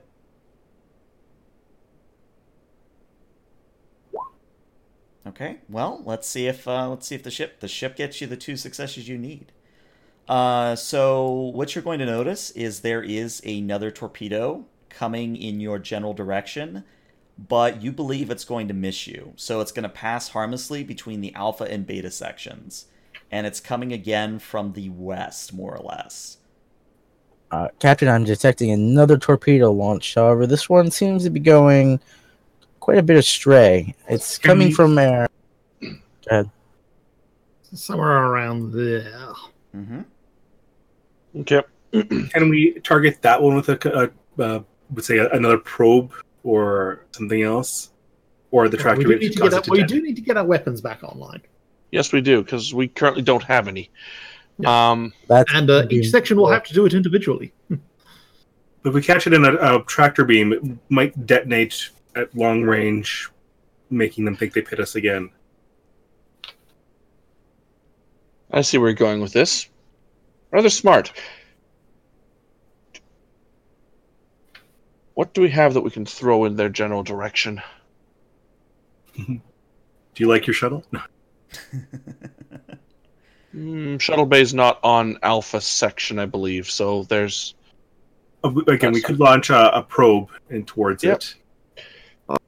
Okay. Well, let's see if uh, let's see if the ship the ship gets you the two successes you need. Uh, so what you're going to notice is there is another torpedo coming in your general direction, but you believe it's going to miss you. So it's going to pass harmlessly between the alpha and beta sections, and it's coming again from the west, more or less. Uh, Captain, I'm detecting another torpedo launch. However, this one seems to be going quite a bit astray. It's Can coming we- from air. Somewhere around there. Mm-hmm. Okay. Can we target that one with a, a uh, would say another probe or something else, or the we tractor do, beam need to get our, we do need to get our weapons back online. Yes, we do because we currently don't have any. Um, That's And uh, each section will have to do it individually. But if we catch it in a, a tractor beam, it might detonate at long range, making them think they've hit us again. I see where you're going with this. Rather smart. What do we have that we can throw in their general direction? Do you like your shuttle? No. Mm, Shuttle Bay's not on Alpha section, I believe. So there's Uh, we- Again, we could launch a, a probe in towards Yep. it.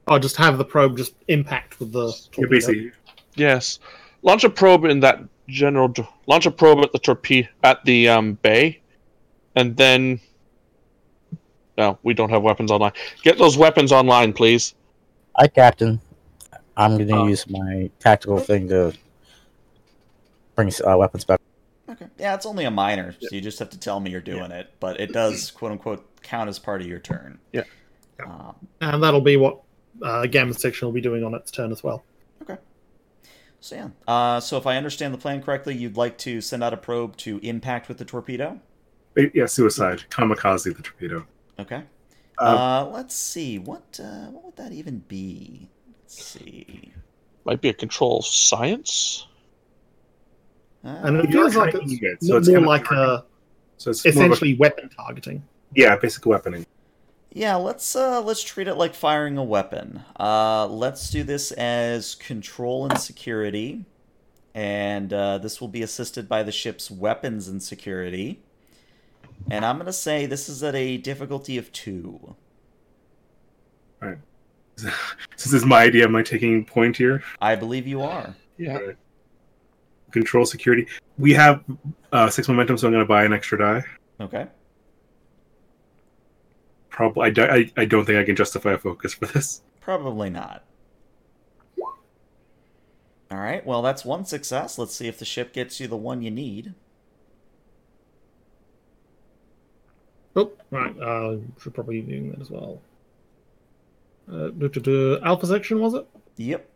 Or just have the probe just impact with the. Yeah, torpedo. basically, yes. Launch a probe in that general. Launch a probe at the torpedo at the um, bay, and then. No, we don't have weapons online. Get those weapons online, please. Hi, Captain. I'm going to Oh. use my tactical thing to bring uh, weapons back. Okay. Yeah, it's only a minor, so you just have to tell me you're doing it. But it does, quote unquote, count as part of your turn. Yeah. Um, And that'll be what uh, Gamma section will be doing on its turn as well. Okay. So yeah. Uh, so if I understand the plan correctly, you'd like to send out a probe to impact with the torpedo. eh, yeah, suicide, kamikaze the torpedo. Okay. Uh, Uh, let's see. What uh, what would that even be? Let's see. Might be a control science. Uh, And it feels like it's it, so more, it's more like targeting. uh, so it's more a- essentially weapon targeting. yeah, basic weaponing. Yeah, let's uh let's treat it like firing a weapon. Uh let's do this as control and security. And uh, this will be assisted by the ship's weapons and security. And I'm gonna say this is at a difficulty of two. Since is my idea, am I taking point here? I believe you are. Yeah. Control security. We have uh, six momentum, so I'm going to buy an extra die. Okay. Probably, I, di- I, I don't think I can justify a focus for this. Probably not. Alright, well that's one success. Let's see if the ship gets you the one you need. Oh, right. Uh, should probably be doing that as well. Uh, alpha section was it? Yep.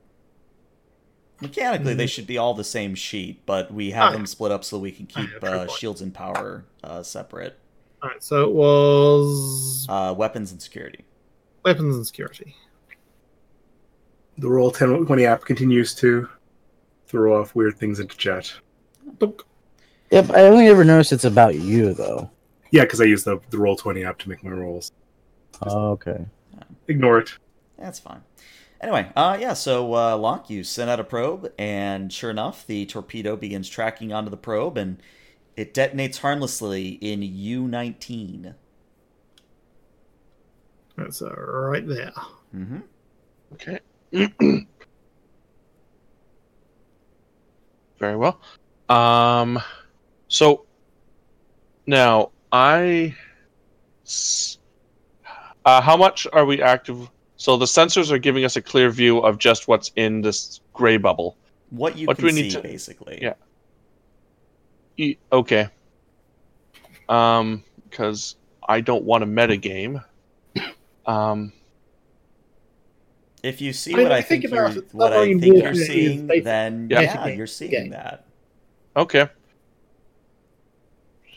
Mechanically, they should be all the same sheet, but we have Ah, them split up so we can Ah, keep yeah, uh, shields and power uh, separate. All right. So it was Uh, weapons and security. weapons and security. The roll 10 20 app continues to throw off weird things into chat. Yep, I only ever noticed it's about you though. Yeah, because I use the the Roll20 app to make my rolls. Oh, okay. Ignore it. That's fine. Anyway, uh, yeah, so uh, Locke, you send out a probe, and sure enough, the torpedo begins tracking onto the probe, and it detonates harmlessly in U19. That's uh, right there. Mm-hmm. Okay. Very well. Um, so now I. s- Uh, how much are we active? So the sensors are giving us a clear view of just what's in this gray bubble. What you What do can we need see, to- basically. Yeah. E- okay. Um, because I don't want a metagame. Um, If you see I- what I, I think think, about you're, what I think you're seeing, then Yeah. yeah, Yeah. you're seeing Yeah. that. okay.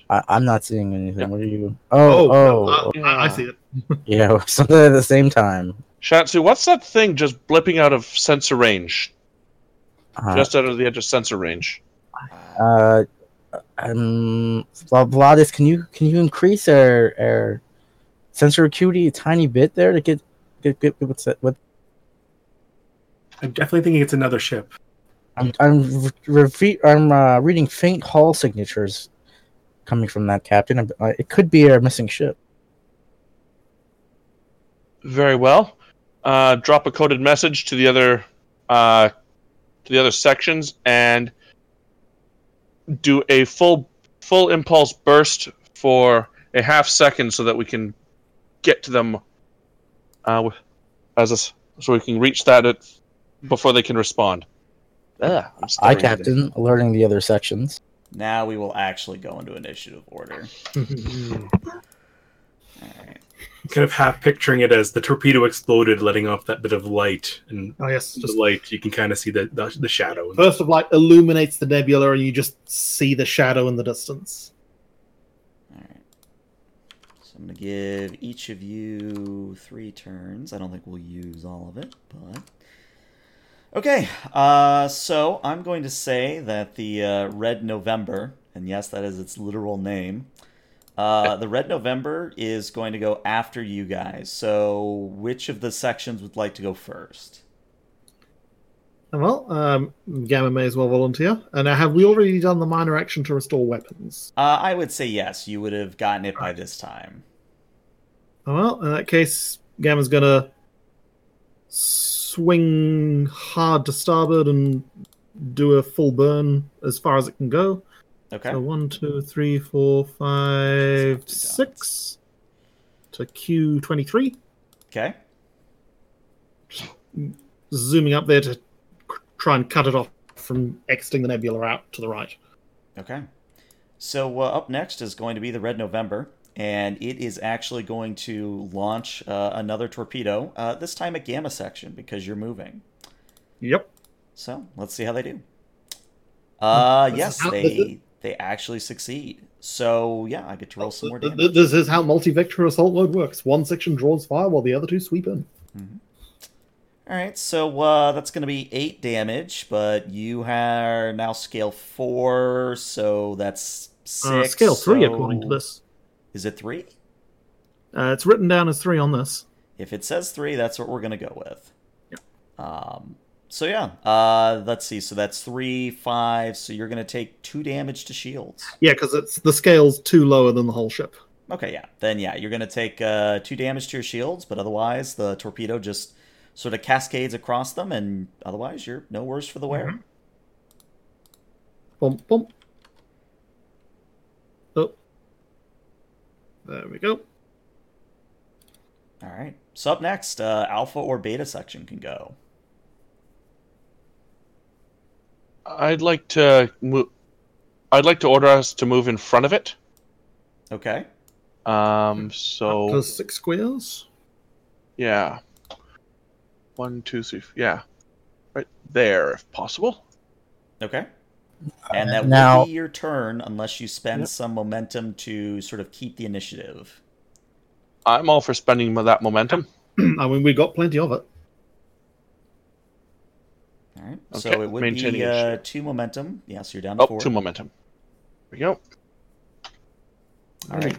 I, I'm not seeing anything. Yeah. What are you? Oh, oh, uh, yeah. I, I see it. yeah, something at the same time. Shatsu, what's that thing just blipping out of sensor range? Uh, Just out of the edge of sensor range. uh, um, Vla- Vladis, can you can you increase our our sensor acuity a tiny bit there to get get get, get what's that? What I'm definitely thinking it's another ship. I'm I'm re- re- I'm uh, reading faint hall signatures coming from that captain. Uh, it could be a missing ship. Very well. Uh, drop a coded message to the other uh, to the other sections and do a full full impulse burst for a half second so that we can get to them uh, as a s so we can reach that at, before they can respond. Ah, I'm I stuttering today. captain, alerting the other sections. Now we will actually go into initiative order. All right. Kind of half picturing it as the torpedo exploded, letting off that bit of light, and Oh yes, the just light you can kind of see the the, the shadow. burst of light illuminates the nebula, and you just see the shadow in the distance. All right. So I'm going to give each of you three turns. I don't think we'll use all of it, but. Okay, uh, so I'm going to say that the uh, Red November, and yes, that is its literal name, uh, the Red November is going to go after you guys. So, which of the sections would like to go first? Well, um, Gamma may as well volunteer. And uh, have we already done the minor action to restore weapons? Uh, I would say yes. You would have gotten it by this time. Well, in that case, Gamma's gonna swing hard to starboard and do a full burn as far as it can go. Okay. So one, two, three, four, five, Six to Q twenty three. Okay. Zooming up there to try and cut it off from exiting the nebula out to the right. Okay. So uh, up next is going to be the Red November, and it is actually going to launch uh, another torpedo. Uh, this time a gamma section because you're moving. Yep. So let's see how they do. Uh, This yes, how- they they actually succeed. So yeah, I get to roll some more damage. This is how multi-vector assault load works. One section draws fire while the other two sweep in. All right, so uh, that's going to be eight damage, but you are now scale four, so that's six. Uh, scale three, so- according to this. Is it three? Uh, it's written down as three on this. If it says three, that's what we're gonna go with. Yeah. Um. So yeah. Uh. Let's see. So that's three, five. So you're gonna take two damage to shields. Yeah, because it's the scale's two lower than the whole ship. Okay. Yeah. Then yeah, you're gonna take uh, two damage to your shields, but otherwise the torpedo just sort of cascades across them, and otherwise you're no worse for the wear. Bump, bump. There we go. All right. So up next, uh, alpha or beta section can go. I'd like to move. I'd like to order us to move in front of it. Okay. Um. So to six squares. yeah. One, two, three. Yeah. Right there, if possible. Okay. And that now- will be your turn unless you spend Yep. some momentum to sort of keep the initiative. I'm all for spending that momentum. I mean, we got plenty of it. All right. Okay, So it would maintaining be uh, two momentum. Yes, you're down to Oh, four. two momentum. we go. All right.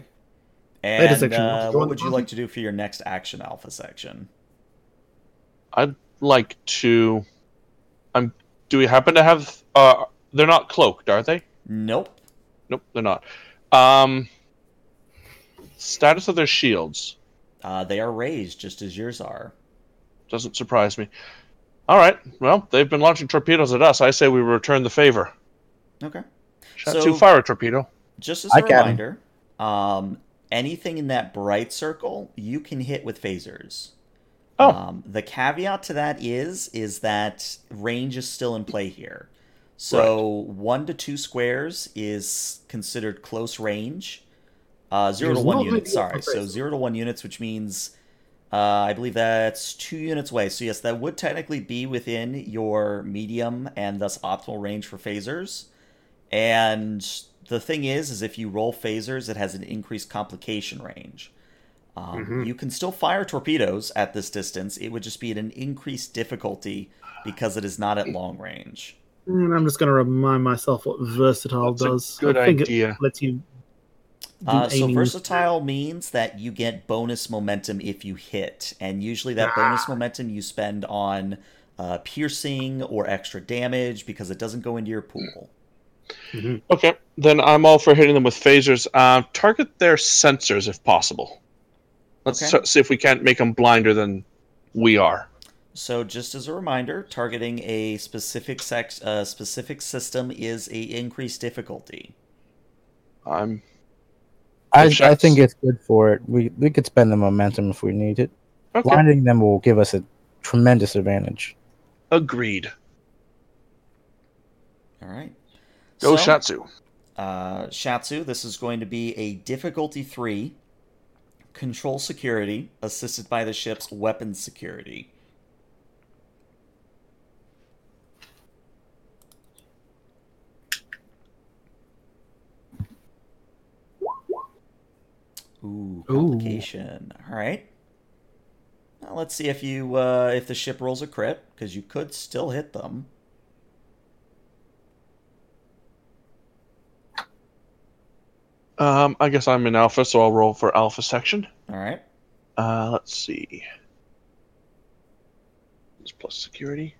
And section, uh, what would you like to do for your next action alpha section? I'd like to. I'm. Do we happen to have? Uh, they're not cloaked, are they? Nope. Nope, they're not. Um. Status of their shields Uh, they are raised just as yours are. doesn't surprise me. All right. Well, they've been launching torpedoes at us. I say we return the favor. Okay. Shot So- two fire a torpedo. Just as I a can. reminder, um, anything in that bright circle you can hit with phasers. Oh. Um, the caveat to that is is that range is still in play here. So one to two squares is considered close range. Uh, zero There's to one no units. Sorry, so zero to one units, which means uh, I believe that's two units away. So yes, that would technically be within your medium and thus optimal range for phasers. And the thing is, is if you roll phasers, it has an increased complication range. Um, Mhm. You can still fire torpedoes at this distance. It would just be at an increased difficulty because it is not at long range. And I'm just going to remind myself what versatile That's a does. good I think idea. it lets you. do Uh, so versatile means that you get bonus momentum if you hit, and usually that bonus momentum you spend on uh, piercing or extra damage because it doesn't go into your pool. Okay, then I'm all for hitting them with phasers. Uh, target their sensors if possible. Let's Okay. see if we can't make them blinder than we are. So just as a reminder, targeting a specific sex, uh, specific system is a increased difficulty. I'm I, I think it's good for it. We we could spend the momentum if we need it. okay. Blinding them will give us a tremendous advantage. Agreed. All right. Go So, Shatsu. Uh, Shatsu, this is going to be a difficulty three, control security, assisted by the ship's weapons security. Ooh, complication. All right. Now let's see if you uh, if the ship rolls a crit because you could still hit them. Um, I guess I'm in alpha, so I'll roll for alpha section. All right. Uh, let's see. It's plus security.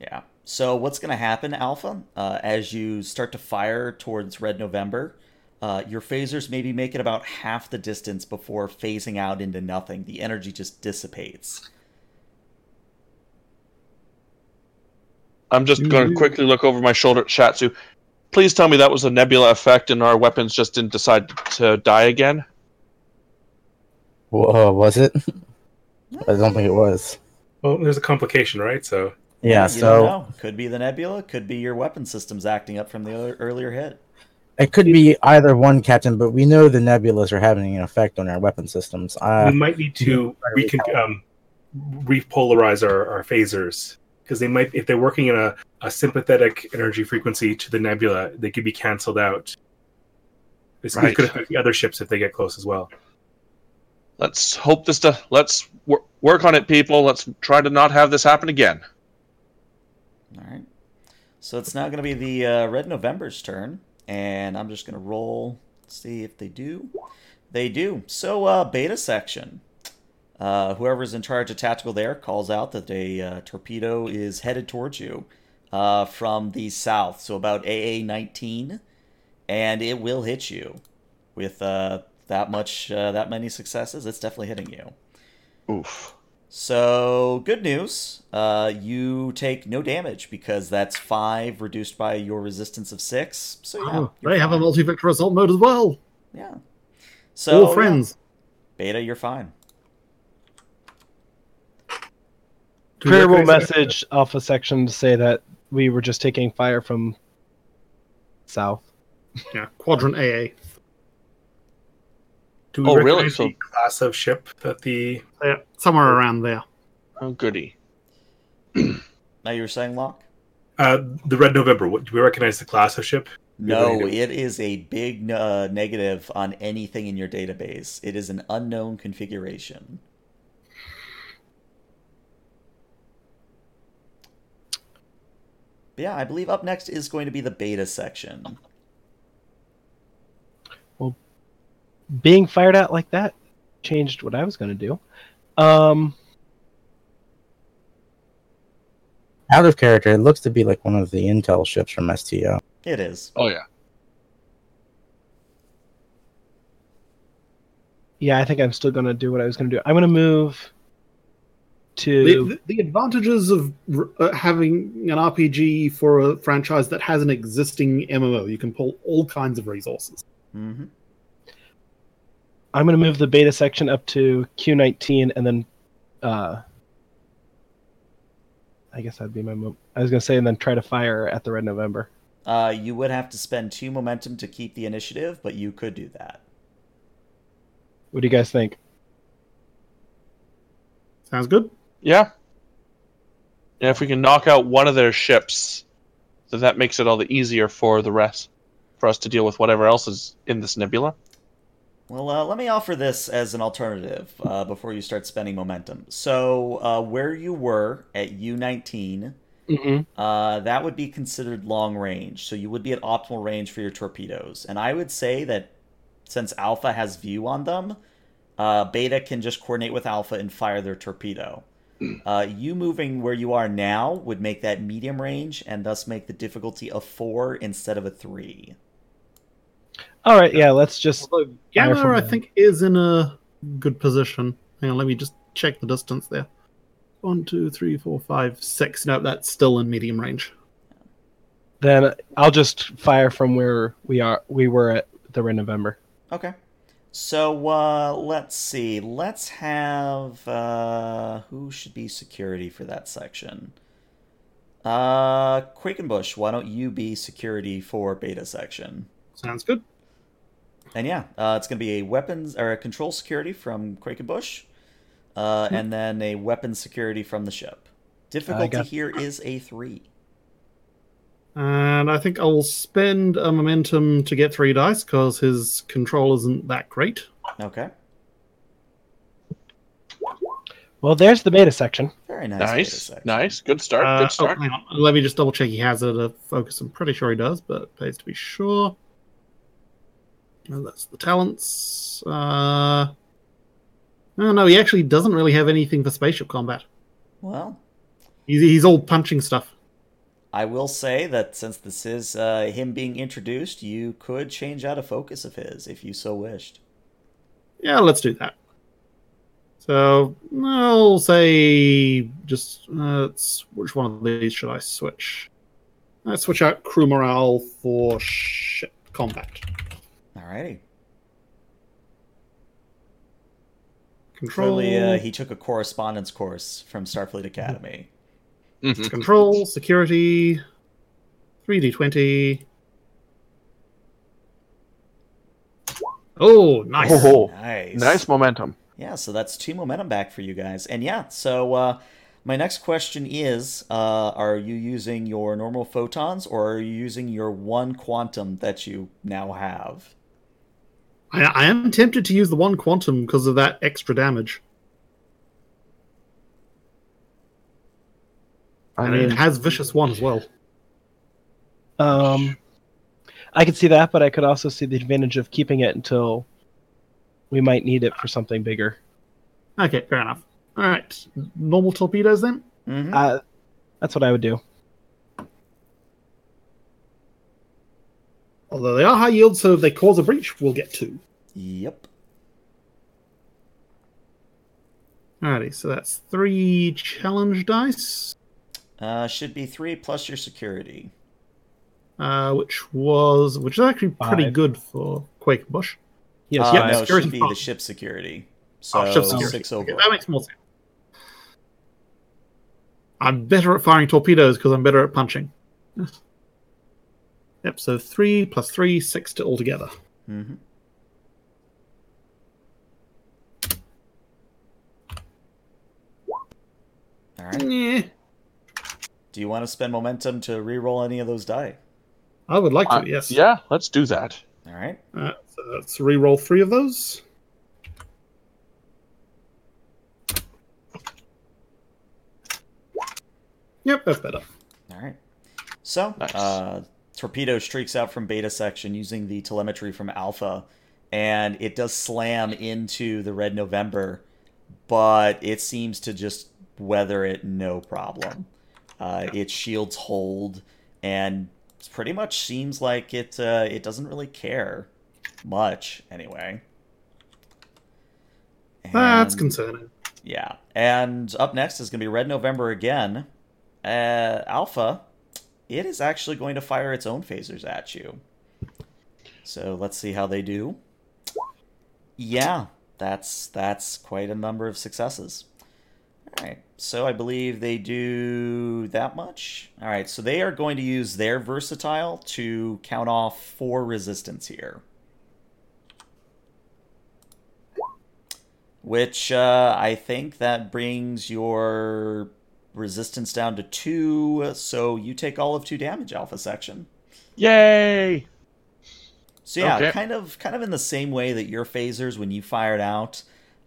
Yeah. So what's going to happen, Alpha, uh, as you start to fire towards Red November? Uh, your phasers maybe make it about half the distance before phasing out into nothing. The energy just dissipates. I'm just going to Mhm. quickly look over my shoulder at Shatsu. Please tell me that was a nebula effect and our weapons just didn't decide to die again. Whoa, was it? I don't think it was. Well, there's a complication, right? So Yeah, you so don't know. Could be the nebula. Could be your weapon systems acting up from the other, earlier hit. it could be either one, Captain. But we know the nebulas are having an effect on our weapon systems. Uh, we might need to yeah, recon- um, repolarize our, our phasers because they might, if they're working in a, a sympathetic energy frequency to the nebula, they could be canceled out. This Right. could affect the other ships if they get close as well. Let's hope this. To, let's wor- work on it, people. Let's try to not have this happen again. All right. So it's now going to be the uh, Red November's turn, and I'm just going to roll, see if they do. They do. So uh, beta section. Uh, whoever's in charge of tactical there calls out that a uh, torpedo is headed towards you uh, from the south, so about AA 19, and it will hit you with uh, that much, uh, that many successes. It's definitely hitting you. Oof. So, good news. Uh, you take no damage because that's five reduced by your resistance of six. So, yeah. Oh, you're they have a fine. multi-vector assault mode as well. Yeah. So, All yeah, friends. Beta, you're fine. Do we Variable message Alpha section to say that we were just taking fire from south. Yeah, quadrant AA. Do we Oh, really? So- the class of ship that the Yeah, somewhere around there. Oh, goody. Now, you were saying, Locke? uh, the Red November? What, do we recognize the class of ship? No, it is a big uh, negative on anything in your database. It is an unknown configuration. But yeah, I believe up next is going to be the beta section. Being fired at like that changed what I was going to do. Um, Out of character, it looks to be like one of the intel ships from STO. It is. Oh yeah. yeah, I think I'm still going to do what I was going to do. I'm going to move to. the, the advantages of uh, having an RPG for a franchise that has an existing MMO, you can pull all kinds of resources. hmm I'm going to move the beta section up to Q19 and then. Uh, I guess that'd be my move. I was going to say, and then try to fire at the Red November. Uh, you would have to spend two momentum to keep the initiative, but you could do that. What do you guys think? Sounds good. Yeah. Yeah, if we can knock out one of their ships, then that makes it all the easier for the rest, for us to deal with whatever else is in this nebula. Well, uh, let me offer this as an alternative uh, before you start spending momentum. So, uh, where you were at U19, Mm-hmm. uh, that would be considered long range. So, you would be at optimal range for your torpedoes. And I would say that since Alpha has view on them, uh, Beta can just coordinate with Alpha and fire their torpedo. Uh, you moving where you are now would make that medium range and thus make the difficulty a four instead of a three. All right, yeah, let's just. Although Gamma, I think, is in a good position. Hang on, let me just check the distance there. One, two, three, four, five, six. No, that's still in medium range. Then I'll just fire from where we are. We were at the Red November. Okay. So uh, let's see. Let's have uh, who should be security for that section. Uh, Quakenbush, why don't you be security for beta section? Sounds good. And yeah, uh, it's going to be a weapons or a control security from Quakenbush, uh, and then a weapons security from the ship. Difficulty got- here is a three. And I think I'll spend a momentum to get three dice because his control isn't that great. Okay, Well, there's the beta section. very nice. beta Nice, section. nice, good start, Uh, good oh, start. hang on. Let me just double check he has it a focus. I'm pretty sure he does, but it pays to be sure. That's the talents. Uh, no, no, he actually doesn't really have anything for spaceship combat. Well, He's, he's all punching stuff. I will say that since this is uh, him being introduced, you could change out a focus of his if you so wished. Yeah, let's do that. So I'll say just uh, which one of these should I switch? Let's switch out crew morale for ship combat. Alrighty. Control, Clearly, uh, he took a correspondence course from Starfleet Academy. Mhm. control, security, three d twenty. Oh, nice! Oh, Nice. nice momentum. Yeah, so that's two momentum back for you guys. And yeah, so uh, my next question is uh, Are you using your normal photons or are you using your one quantum that you now have? I, I am tempted to use the one quantum because of that extra damage, I and it mean, has vicious one as well. Um, I could see that, but I could also see the advantage of keeping it until we might need it for something bigger. Okay, fair enough. All right, normal torpedoes then. Mm-hmm. Uh, that's what I would do. Although they are high yield, so if they cause a breach, we'll get two. Yep. Alrighty, so that's three challenge dice, Uh, should be three plus your security. uh, which was which is actually pretty Five. good for Quake Bush. Yes, uh, yeah, no, it security should be five. the ship security. So Oh, ship security. six Okay, that makes more sense. I'm better at firing torpedoes because I'm better at punching. Yes. Yep, so three plus three, six to altogether. Mm-hmm. All right. Yeah, Do you want to spend momentum to re-roll any of those die? I would like to, uh, yes. yeah, let's do that. All right. Uh, so let's re-roll three of those. Yep, that's better. All right. So, Nice. uh, torpedo streaks out from beta section using the telemetry from alpha, and it does slam into the red November, but it seems to just weather it no problem. Uh, its shields hold, and pretty much seems like it uh, it doesn't really care much anyway. That's concerning. yeah. And up next is going to be Red November again. Uh, Alpha, it is actually going to fire its own phasers at you. So let's see how they do. Yeah, that's that's quite a number of successes. All right. So I believe they do that much. All right. So they are going to use their versatile to count off four resistance here. Which uh, I think that brings your resistance down to two. So you take all of two damage, Alpha Section. Yay! So yeah, Okay. kind of kind of in the same way that your phasers when you fired out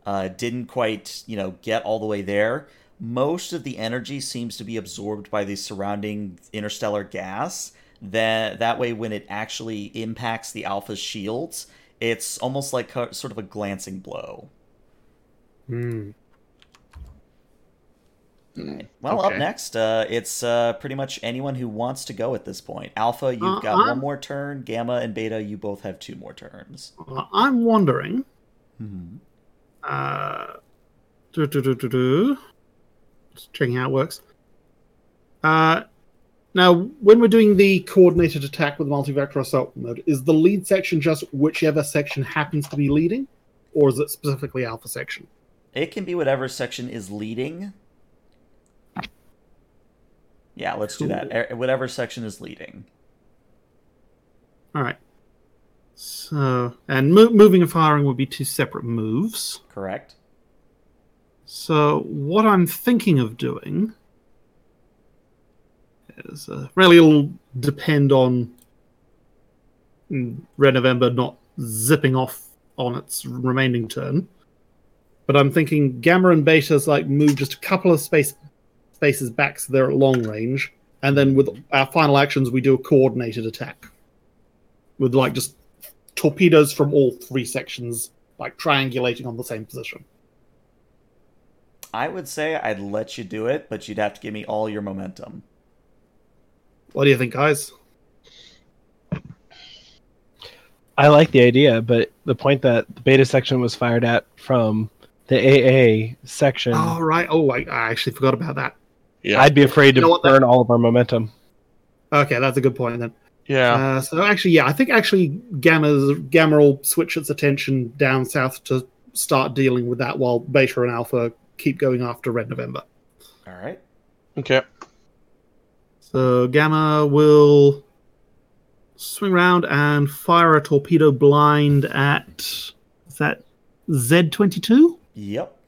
uh, didn't quite you know get all the way there. Most of the energy seems to be absorbed by the surrounding interstellar gas. That that way, when it actually impacts the alpha's shields, it's almost like a, sort of a glancing blow. Hmm. Well, up next, uh, it's uh, pretty much anyone who wants to go at this point. Alpha, you've Uh, got I'm- one more turn. Gamma and Beta, you both have two more turns. Uh, I'm wondering. Hmm. Uh, do, do, do, do, do. Just checking how it works. Uh, now, when we're doing the coordinated attack with multi-vector assault mode, is the lead section just whichever section happens to be leading, or is it specifically Alpha section? It can be whatever section is leading. Yeah, let's do that. Eh, Whatever section is leading. All right. So, and mo- moving and firing would be two separate moves. Correct? So, what I'm thinking of doing is uh, really it'll depend on Red November not zipping off on its remaining turn. But I'm thinking Gamma and Beta's like move just a couple of space spaces back so they're at long range, and then with our final actions we do a coordinated attack with like just torpedoes from all three sections, like triangulating on the same position. I would say I'd let you do it, but you'd have to give me all your momentum. What do you think, guys? I like the idea, but the point that the beta section was fired at from the AA section, Oh right. Oh, I, I actually forgot about that. Yeah. I'd be afraid to You know what, that- burn all of our momentum. Okay, that's a good point then. Yeah. Uh, so actually, yeah, I think actually Gamma's Gamma will switch its attention down south to start dealing with that, while Beta and Alpha keep going after Red November. All right. okay. So Gamma will swing around and fire a torpedo blind at is that Z twenty two? Yep.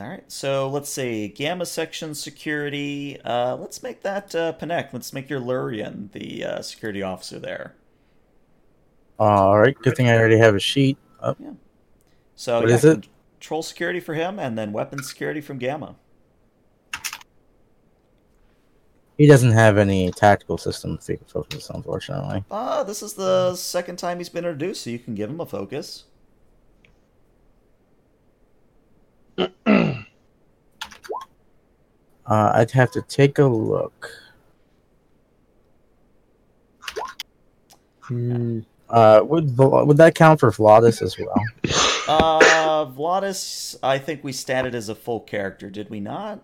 All right. So let's say Gamma Section Security. Uh, let's make that uh, Panek. Let's make your Lurian the uh, security officer there. All right. Good thing I already have a sheet. up. So What yeah, is it? Control security for him, and then weapon security from Gamma. He doesn't have any tactical system f- focus, unfortunately. Ah, this is the second time he's been introduced, so you can give him a focus. Uh, I'd have to take a look. Hmm. Uh, would would that count for Vladis as well? Uh, Vladis, I think we statted as a full character, did we not?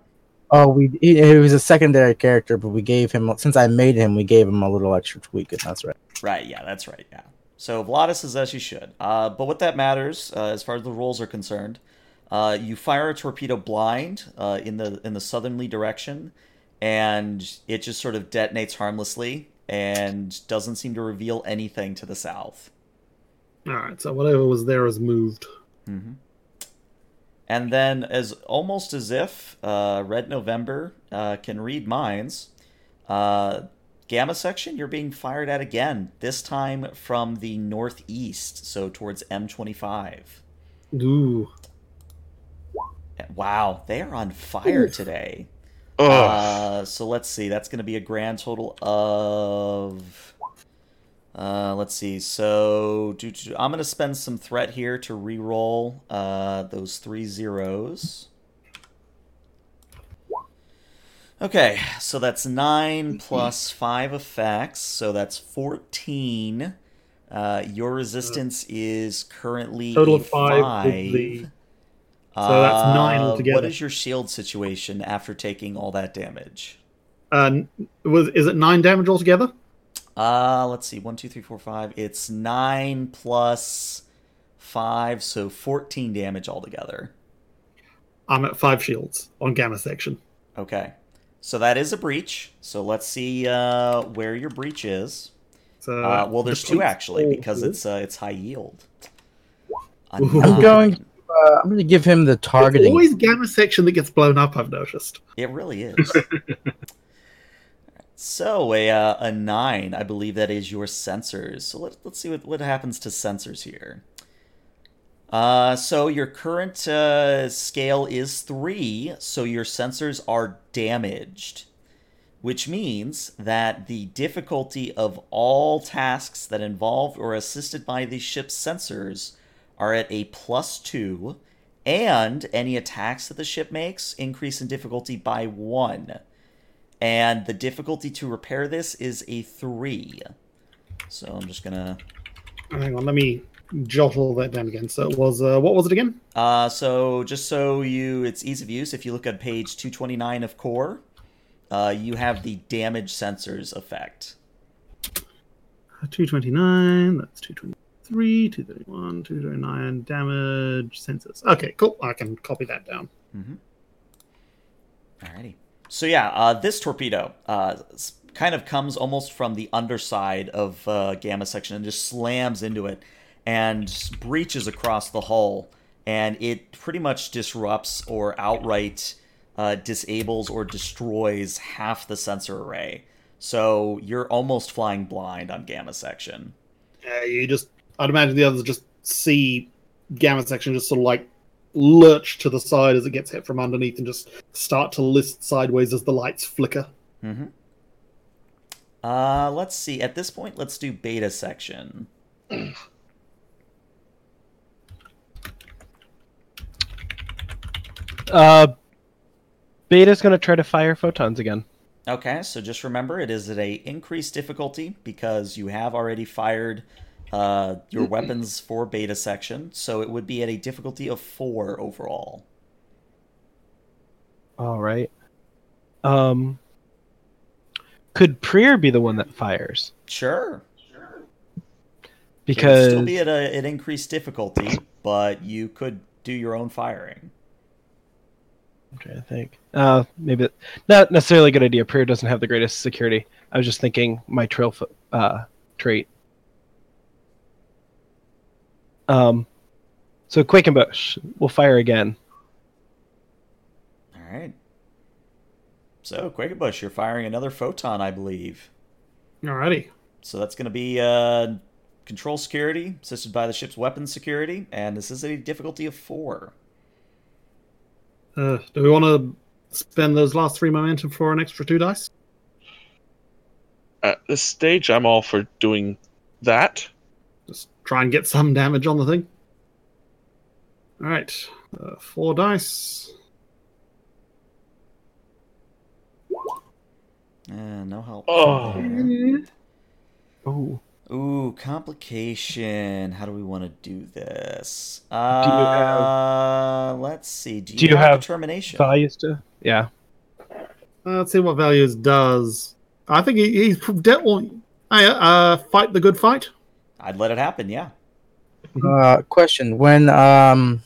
Oh, we he, he was a secondary character, but we gave him since I made him, we gave him a little extra tweak, and that's right. Right, yeah, that's right, yeah. So Vladis is as you should. Uh, but what that matters, uh, as far as the rules are concerned, uh, you fire a torpedo blind uh, in the in the southerly direction, and it just sort of detonates harmlessly and doesn't seem to reveal anything to the south. All right. So whatever was there is moved. hmm And then, as almost as if uh, Red November uh, can read minds, uh, Gamma section, you're being fired at again. This time from the northeast, so towards M25. Ooh. Wow, they are on fire Oof. today. Uh, so let's see. That's going to be a grand total of. Uh, let's see. So do, do- I'm going to spend some threat here to re-roll uh, those three zeros. Okay, so that's nine plus five effects, so that's fourteen. Uh, your resistance is currently Total a of five with the- So that's nine Uh, altogether. What is your shield situation after taking all that damage? Uh, was is it nine damage altogether? Uh, let's see. One, two, three, four, five. It's nine plus five, so fourteen damage altogether. I'm at five shields on gamma section. Okay, so that is a breach. So let's see uh, where your breach is. So Uh, well, there's two actually because it's uh, it's high yield. I'm going. Uh, I'm going to give him the It's targeting. always gamma section that gets blown up. I've noticed. It really is. so a uh, a nine, I believe that is your sensors. So let, let's see what, what happens to sensors here. Uh, so your current uh, scale is three, so your sensors are damaged, which means that the difficulty of all tasks that involve or assisted by the ship's sensors are at a plus two, and any attacks that the ship makes increase in difficulty by one. And the difficulty to repair this is a three. So I'm just gonna. Hang on, let me jot all that down again. So it was uh, what was it again? Uh, so just so you, it's ease of use. If you look at page 229 of core, uh, you have the damage sensors effect. Two twenty nine. That's two twenty three. Two thirty one. Two thirty nine. Damage sensors. Okay, cool. I can copy that down. Mm-hmm. Alrighty. So yeah, uh, this torpedo uh, kind of comes almost from the underside of uh, Gamma section and just slams into it and breaches across the hull, and it pretty much disrupts or outright uh, disables or destroys half the sensor array. So you're almost flying blind on Gamma section. Uh, you just, I'd imagine the others just see gamma section just sort of like lurch to the side as it gets hit from underneath and just start to list sideways as the lights flicker. Mm-hmm. Uh, let's see. At this point, let's do beta section. Uh, Beta's going to try to fire photons again. Okay, so just remember it is at a increased difficulty because you have already fired uh, your weapons for beta section, so it would be at a difficulty of four overall. All right. Um, could Prier be the one that fires? Sure, would Because still be at a, an increased difficulty, but you could do your own firing. I'm trying to think. Uh, maybe not necessarily a good idea. Prier doesn't have the greatest security. I was just thinking my trail fo- uh, trait. Um, so Quakenbush will fire again. All right. So Quakebush, you're firing another photon, I believe. Alrighty. So that's going to be uh, control security, assisted by the ship's weapons security, and this is a difficulty of four. Uh, do we want to spend those last three momentum for an extra two dice? At this stage, I'm all for doing that. Just try and get some damage on the thing. All right, uh, four dice. Uh, no help. Oh. there. Oh, Ooh, complication. How do we want to do this? you Uh, let's see. Do you, do you have, have determination? values to yeah. Uh, let's see what values does. I think he, he's de- well, I, uh, fight the good fight. I'd let it happen. Yeah. Uh, question: When um,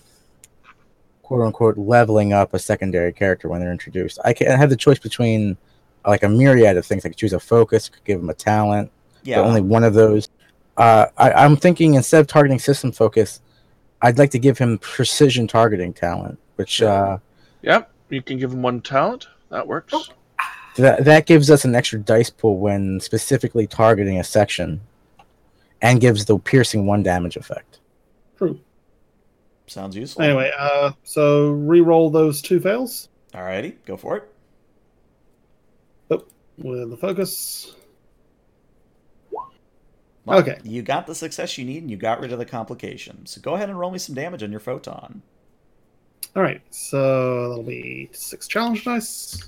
quote unquote, leveling up a secondary character when they're introduced, I can I have the choice between like a myriad of things. I could choose a focus, could give them a talent, Yeah. but only one of those. Uh, I, I'm thinking instead of targeting system focus, I'd like to give him precision targeting talent, which uh, Yep, you can give him one talent. That works. that that gives us an extra dice pool when specifically targeting a section, and gives the piercing one damage effect. True. Sounds useful. Anyway, uh, so re-roll those two fails. Alrighty, go for it. Oh, with the focus. Well, Okay. You got the success you need and you got rid of the complications. So go ahead and roll me some damage on your photon. All right, so that'll be six challenge dice.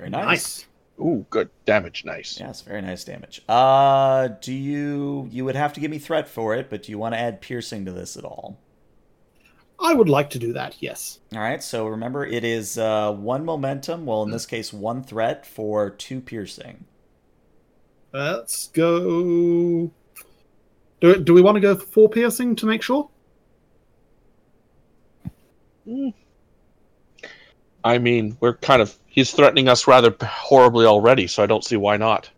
Very nice. Ooh, good damage. Nice. Yes, very nice damage. Uh, do you you would have to give me threat for it, but do you want to add piercing to this at all? I would like to do that. Yes. All right, so remember it is uh, one momentum, well in this case one threat for two piercing. Let's go. Do, do we want to go for four piercing to make sure? I mean, we're kind of he's threatening us rather horribly already, so I don't see why not.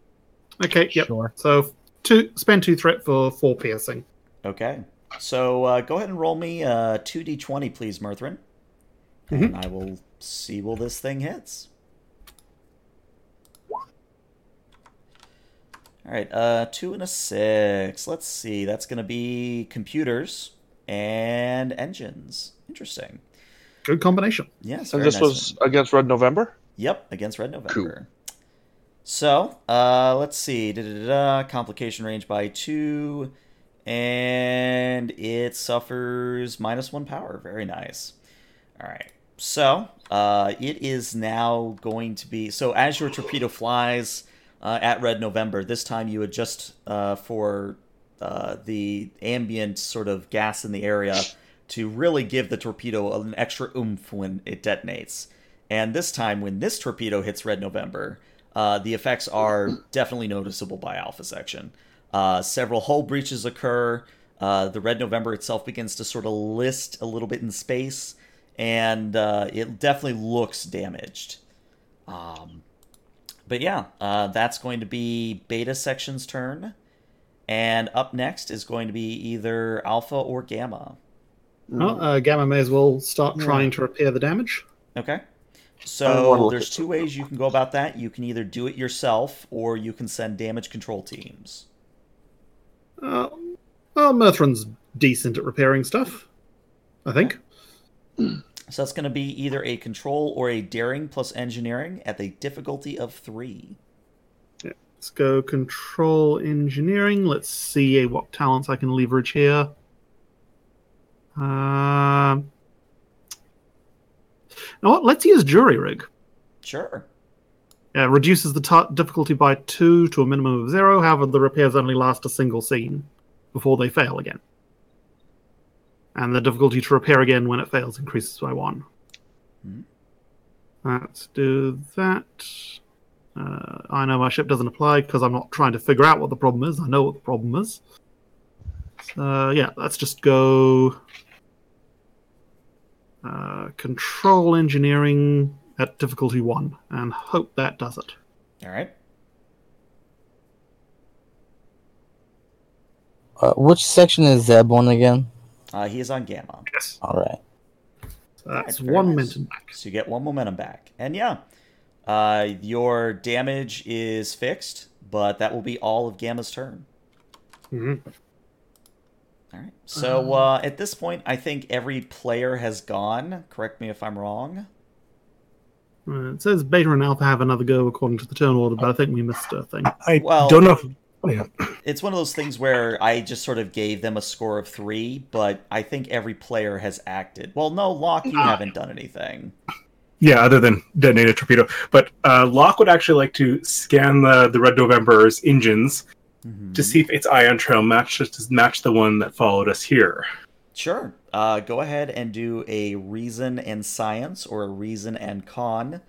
Okay. Yep. Sure. So two spend two threat for four piercing. Okay. So uh, go ahead and roll me uh, 2d20, please, Mirthrin. And I will see will this thing hits. All right, uh, two and a six. Let's see. That's going to be computers and engines. Interesting. Good combination. Yes. And this nice was one. against Red November. Yep, against Red November. Cool. So, uh, let's see. Da-da-da-da, complication range by two, and it suffers minus one power. Very nice. All right. So, uh, it is now going to be. So, as your torpedo flies uh, at Red November, this time you adjust uh, for uh, the ambient sort of gas in the area to really give the torpedo an extra oomph when it detonates. And this time, when this torpedo hits Red November, uh, the effects are definitely noticeable by Alpha Section. Uh, several hull breaches occur. Uh, the Red November itself begins to sort of list a little bit in space, and uh, it definitely looks damaged. Um, but yeah, uh, that's going to be Beta Section's turn. And up next is going to be either Alpha or Gamma. Well, uh, Gamma may as well start trying to repair the damage. Okay. I wanna So there's two ways you can go about that. You can either do it yourself, or you can send damage control teams. Uh, well, Mirthrin's decent at repairing stuff. I think. So that's going to be either a control or a daring plus engineering at the difficulty of three. Yeah, Let's go control engineering. Let's see what talents I can leverage here. Um, you know what? Let's use jury rig. Sure. Yeah, reduces the ta difficulty by two to a minimum of zero. However, the repairs only last a single scene before they fail again. And the difficulty to repair again when it fails increases by one. Mhm. Let's do that. Uh, I know my ship doesn't apply because I'm not trying to figure out what the problem is. I know what the problem is. So, yeah, let's just go. Uh, control engineering at difficulty one and hope that does it. All right. Uh, which section is Zeb on again? Uh, he is on Gamma. Yes. All right. So that's Alright, very one nice. momentum back. So you get one momentum back. And yeah, uh, your damage is fixed, but that will be all of Gamma's turn. hmm All right. So uh, at this point, I think every player has gone. Correct me if I'm wrong. Uh, it says Beta and Alpha have another go according to the turn order, but I think we missed a thing. I Well- don't know. If, oh, yeah. It's one of those things where I just sort of gave them a score of three, but I think every player has acted. Well, no, Locke, you haven't done anything. Yeah, other than detonate a torpedo. But uh, Locke would actually like to scan the, the Red November's engines Mhm. to see if its ion trail match matches match the one that followed us here. Sure. Uh, go ahead and do a reason and science or a reason and con.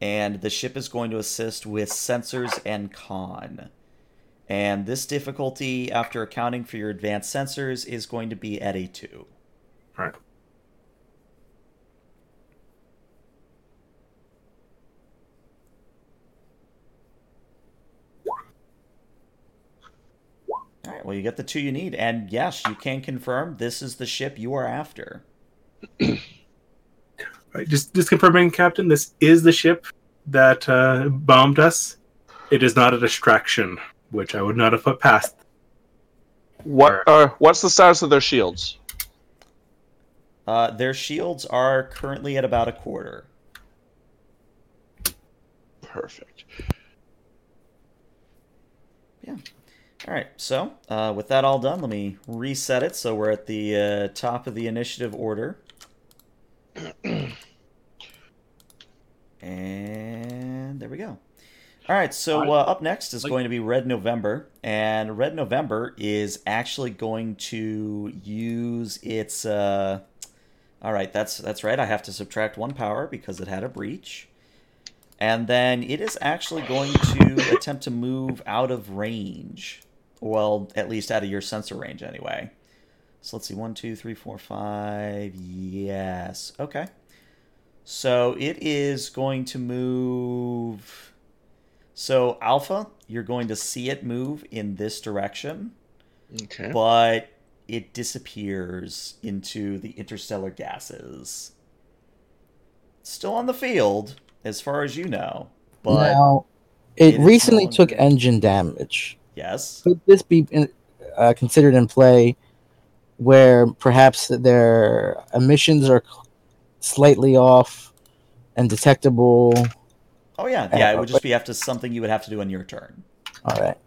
And the ship is going to assist with sensors and con. And this difficulty, after accounting for your advanced sensors, is going to be at a 2. All right. All right, well, you get the two you need. And yes, you can confirm this is the ship you are after. Right, just just confirming, Captain, this is the ship that uh, bombed us. It is not a distraction, which I would not have put past. What? Uh, what's the status of their shields? Uh, their shields are currently at about a quarter. Perfect. All right, so uh, with that all done, let me reset it so we're at the uh, top of the initiative order. and there we go. All right, so uh, up next is going to be Red November, and Red November is actually going to use its. Uh... All right, that's that's right. I have to subtract one power because it had a breach, and then it is actually going to attempt to move out of range. Well, at least out of your sensor range, anyway. So let's see, one, two, three, four, five. Yes, okay. So it is going to move. So Alpha, you're going to see it move in this direction, Okay. but it disappears into the interstellar gases. Still on the field, as far as you know, but now, it it, is recently took engine damage. Yes. Could this be in, uh, considered in play where perhaps their emissions are slightly off and detectable? Oh yeah, yeah. It Uh, would just be after something you would have to do on your turn. All right.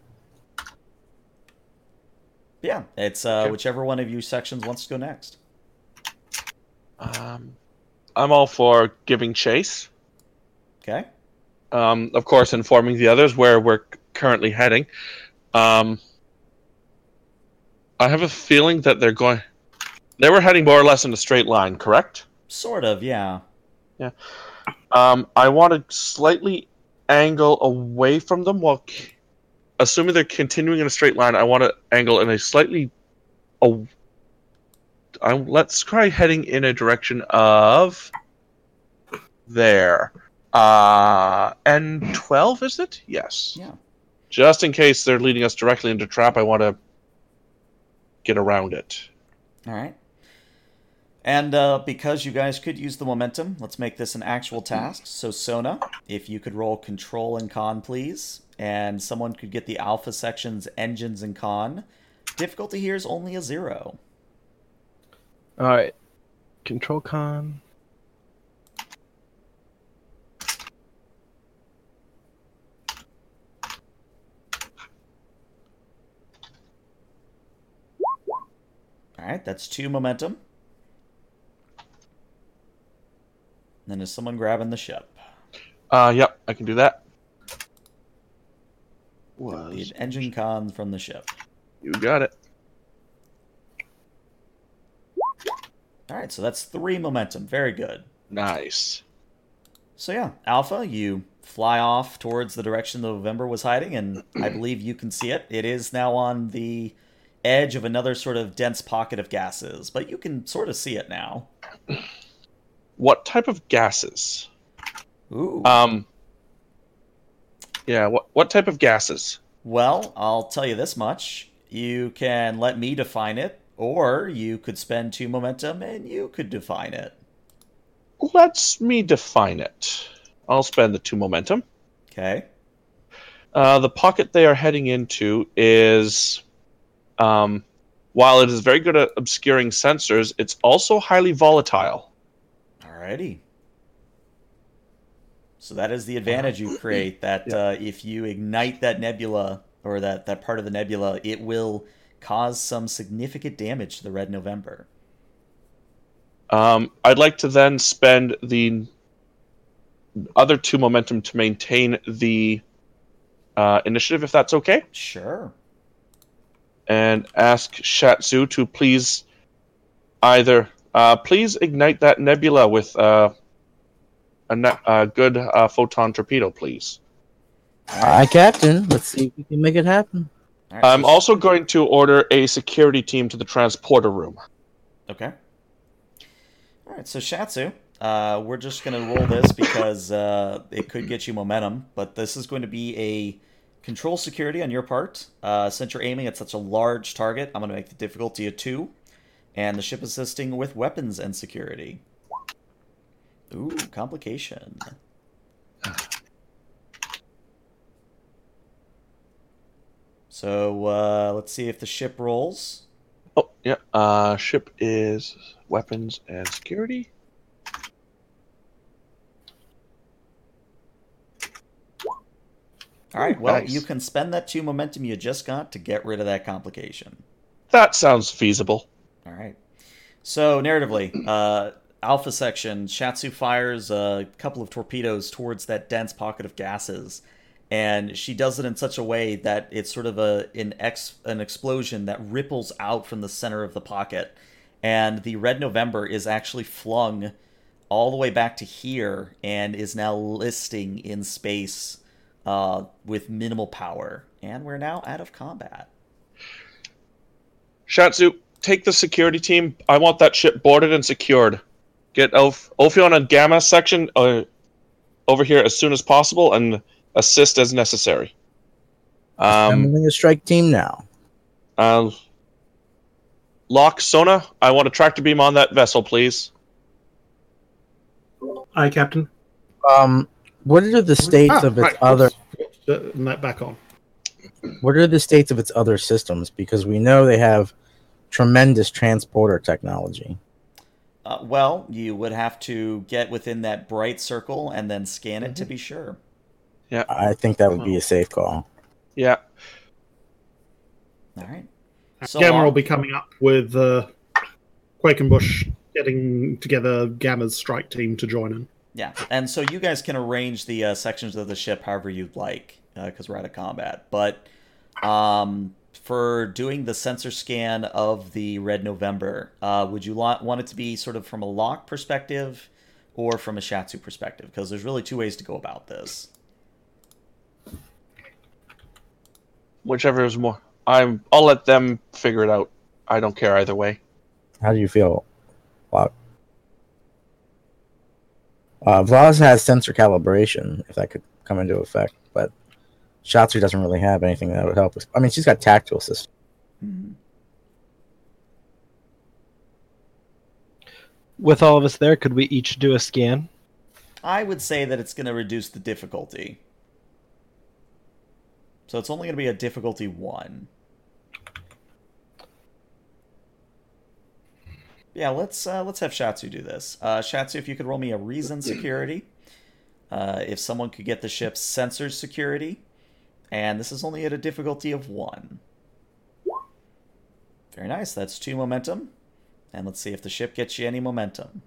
Yeah, it's uh, Okay. whichever one of you sections wants to go next. Um, I'm all for giving chase. Okay. Um, of course, informing the others where we're currently heading. Um, I have a feeling that they're going. They were heading more or less in a straight line, correct? Sort of, yeah. Yeah. Um, I want to slightly angle away from them while, c- assuming they're continuing in a straight line. I want to angle in a slightly. Oh, I'm, let's try heading in a direction of there. Uh, N twelve is it? Yes. Yeah. Just in case they're leading us directly into trap, I want to get around it. All right. And uh, because you guys could use the momentum, let's make this an actual task. So Sona, if you could roll control and con, please, and someone could get the alpha section's engines and con. Difficulty here is only a zero. All right. Control con. All right, that's two momentum. Then is someone grabbing the ship? Uh, yep, I can do that. The Was engine con from the ship. you got it? All right, so that's three momentum. Very good. Nice. So yeah, Alpha, you fly off towards the direction the November was hiding, and I believe you can see it. It is now on the edge of another sort of dense pocket of gases, but you can sort of see it now. What type of gases? Ooh. Um. Yeah. What what type of gases? well, I'll tell you this much. You can let me define it, or you could spend two momentum and you could define it. Let's me define it. I'll spend the two momentum. Okay. Uh, the pocket they are heading into is, um, while it is very good at obscuring sensors, it's also highly volatile. Alrighty. So that is the advantage you create. That uh, if you ignite that nebula or that, that part of the nebula, it will cause some significant damage to the Red November. Um, I'd like to then spend the other two momentum to maintain the uh, initiative, if that's okay. Sure. And ask Shatsu to please either uh, please ignite that nebula with uh, a, ne- a good uh, photon torpedo, please. Aye, Captain. Let's see if we can make it happen. All right, I'm so- also going to order a security team to the transporter room. Okay. All right, so Shatsu, uh, we're just going to roll this because uh, it could get you momentum, but this is going to be a control security on your part. Uh, since you're aiming at such a large target, I'm going to make the difficulty a two, and the ship assisting with weapons and security. Ooh, complication. So uh, let's see if the ship rolls. Oh yeah, uh, ship is weapons and security. All right. Well, Nice. you can spend that two momentum you just got to get rid of that complication. That sounds feasible. All right. So narratively, uh, Alpha section, Shatsu fires a couple of torpedoes towards that dense pocket of gases, and she does it in such a way that it's sort of a an ex an explosion that ripples out from the center of the pocket, and the Red November is actually flung all the way back to here and is now listing in space uh, with minimal power, and we're now out of combat. Shatsu, take the security team. I want that ship boarded and secured. Get Oph- Ophion and Gamma section uh, over here as soon as possible and assist as necessary. Um, Assembling a strike team now. uh, Locke Sona, I want a tractor beam on that vessel, please. Aye, Captain. Um, what are the states Ah, of its right, other? Uh, that back on. What are the states of its other systems? Because we know they have tremendous transporter technology. Uh, well, you would have to get within that bright circle and then scan it to be sure. Yeah, I think that would be a safe call. Yeah. All right. So Gamma will be coming up with uh, Quakenbush getting together Gamma's strike team to join in. Yeah, and so you guys can arrange the uh, sections of the ship however you'd like, because we're out of combat. But um, for doing the sensor scan of the Red November, uh, would you lot, want it to be sort of from a Locke perspective or from a Shatsu perspective? Because there's really two ways to go about this. Whichever is more. I'm. I'll let them figure it out. I don't care either way. How do you feel? Wow. Uh, Vaz has sensor calibration, if that could come into effect, but Shatsu doesn't really have anything that would help us. I mean, she's got tactile system. Mhm. With all of us there, could we each do a scan? I would say that it's going to reduce the difficulty. So it's only going to be a difficulty one. Yeah, let's uh, let's have Shatsu do this. Uh, Shatsu, if you could roll me a reason security, uh, if someone could get the ship's sensors security, and this is only at a difficulty of one. Very nice. That's two momentum, and let's see if the ship gets you any momentum.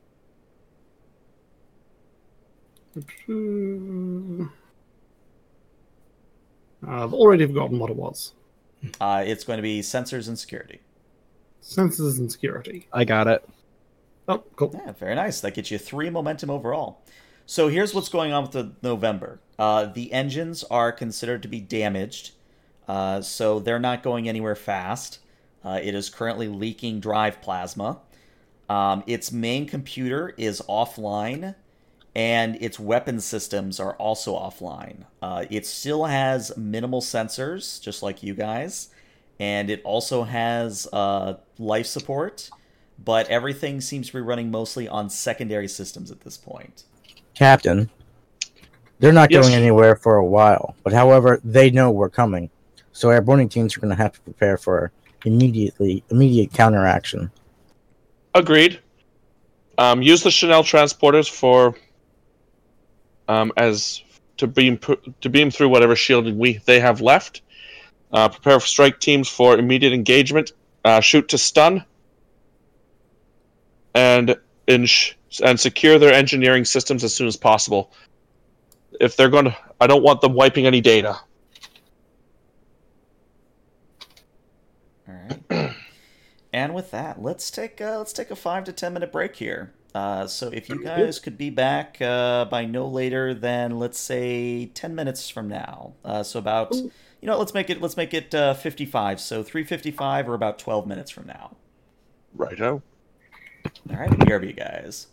I've already forgotten what it was. Uh, it's going to be sensors and security. Sensors and security. I got it. Oh, cool. Yeah, very nice. That gets you three momentum overall. So here's what's going on with the November. Uh, the engines are considered to be damaged, uh, so they're not going anywhere fast. Uh, it is currently leaking drive plasma. Um, its main computer is offline, and its weapon systems are also offline. Uh, it still has minimal sensors, just like you guys, and it also has uh, life support but everything seems to be running mostly on secondary systems at this point. Captain, they're not Yes. going anywhere for a while, but however, they know we're coming. So airborne teams are going to have to prepare for immediately immediate counteraction. Agreed. Um, use the Chanel transporters for um, as to beam to beam through whatever shielding we they have left. Uh, prepare for strike teams for immediate engagement. Uh, shoot to stun. And ins- and secure their engineering systems as soon as possible. If they're going to, I don't want them wiping any data. All right. and with that, let's take uh, let's take a five to ten minute break here. Uh, so if you guys could be back uh, by no later than let's say ten minutes from now, uh, so about you know let's make it let's make it uh, fifty five. So three fifty five or about twelve minutes from now. Righto. All right, here BRB guys.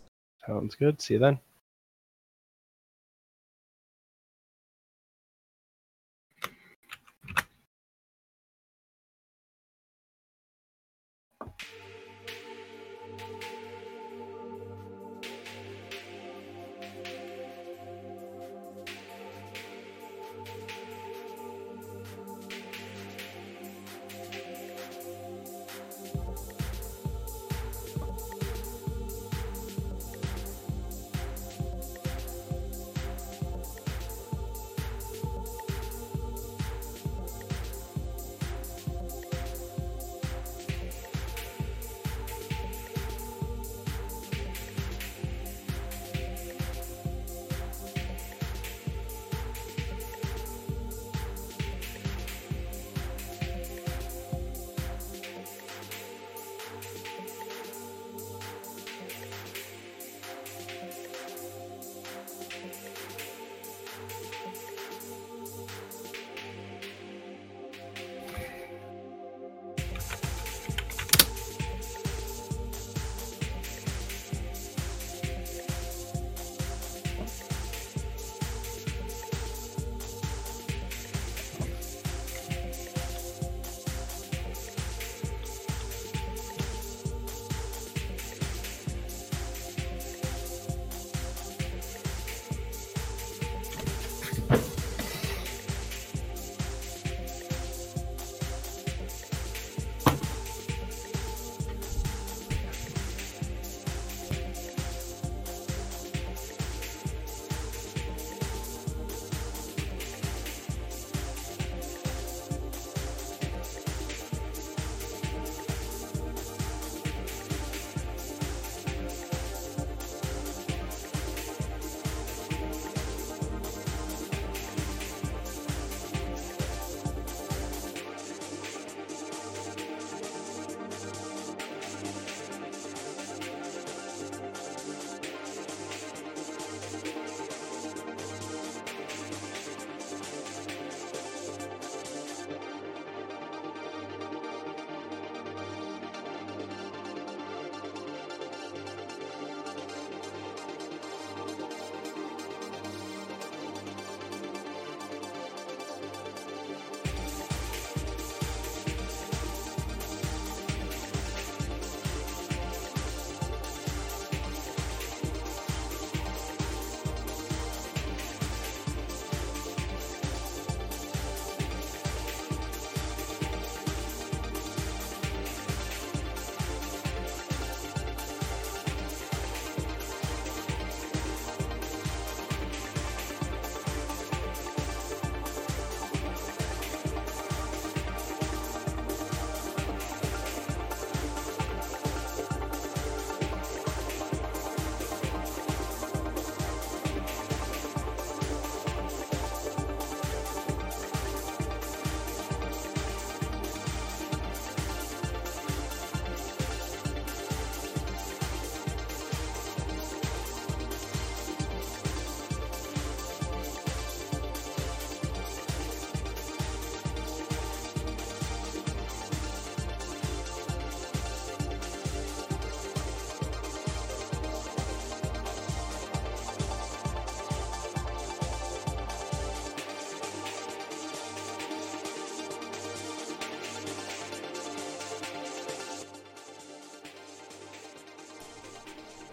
Sounds good. See you then.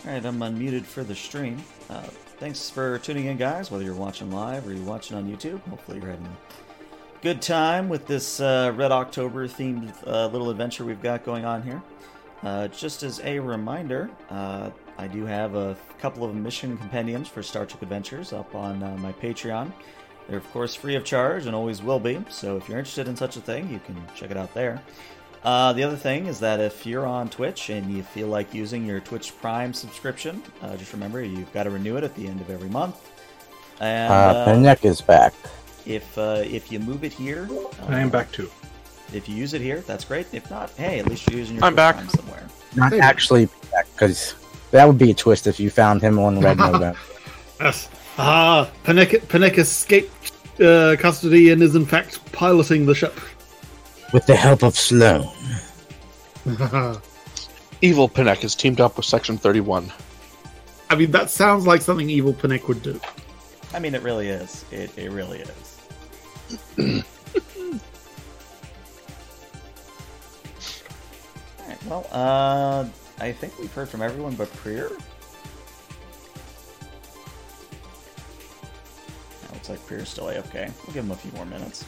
All right, I'm unmuted for the stream. Uh, thanks for tuning in, guys. Whether you're watching live or you're watching on YouTube, hopefully you're having a good time with this uh, Red October themed uh, little adventure we've got going on here. Uh, just as a reminder, uh, I do have a couple of mission compendiums for Star Trek Adventures up on uh, my Patreon. They're, of course, free of charge and always will be, so if you're interested in such a thing, you can check it out there. Uh, the other thing is that if you're on Twitch and you feel like using your Twitch Prime subscription, uh, just remember you've got to renew it at the end of every month. And Uh, uh, Panek is back. if uh, if you move it here, uh, I am back too. If you use it here, that's great. If not, hey, at least you're using your I'm Twitch back. Prime somewhere. Not Hey. actually back, because that would be a twist if you found him on Red November. Yes. Ah, Panek, Panek escaped uh, custody and is in fact piloting the ship. With the help of Sloan. Evil Pinnock has teamed up with Section 31. I mean, that sounds like something evil Panek would do. I mean, it really is. It, it really is. All right. Well, uh, I think we've heard from everyone but Prier. That looks like Prier's still AFK. We'll give him a few more minutes.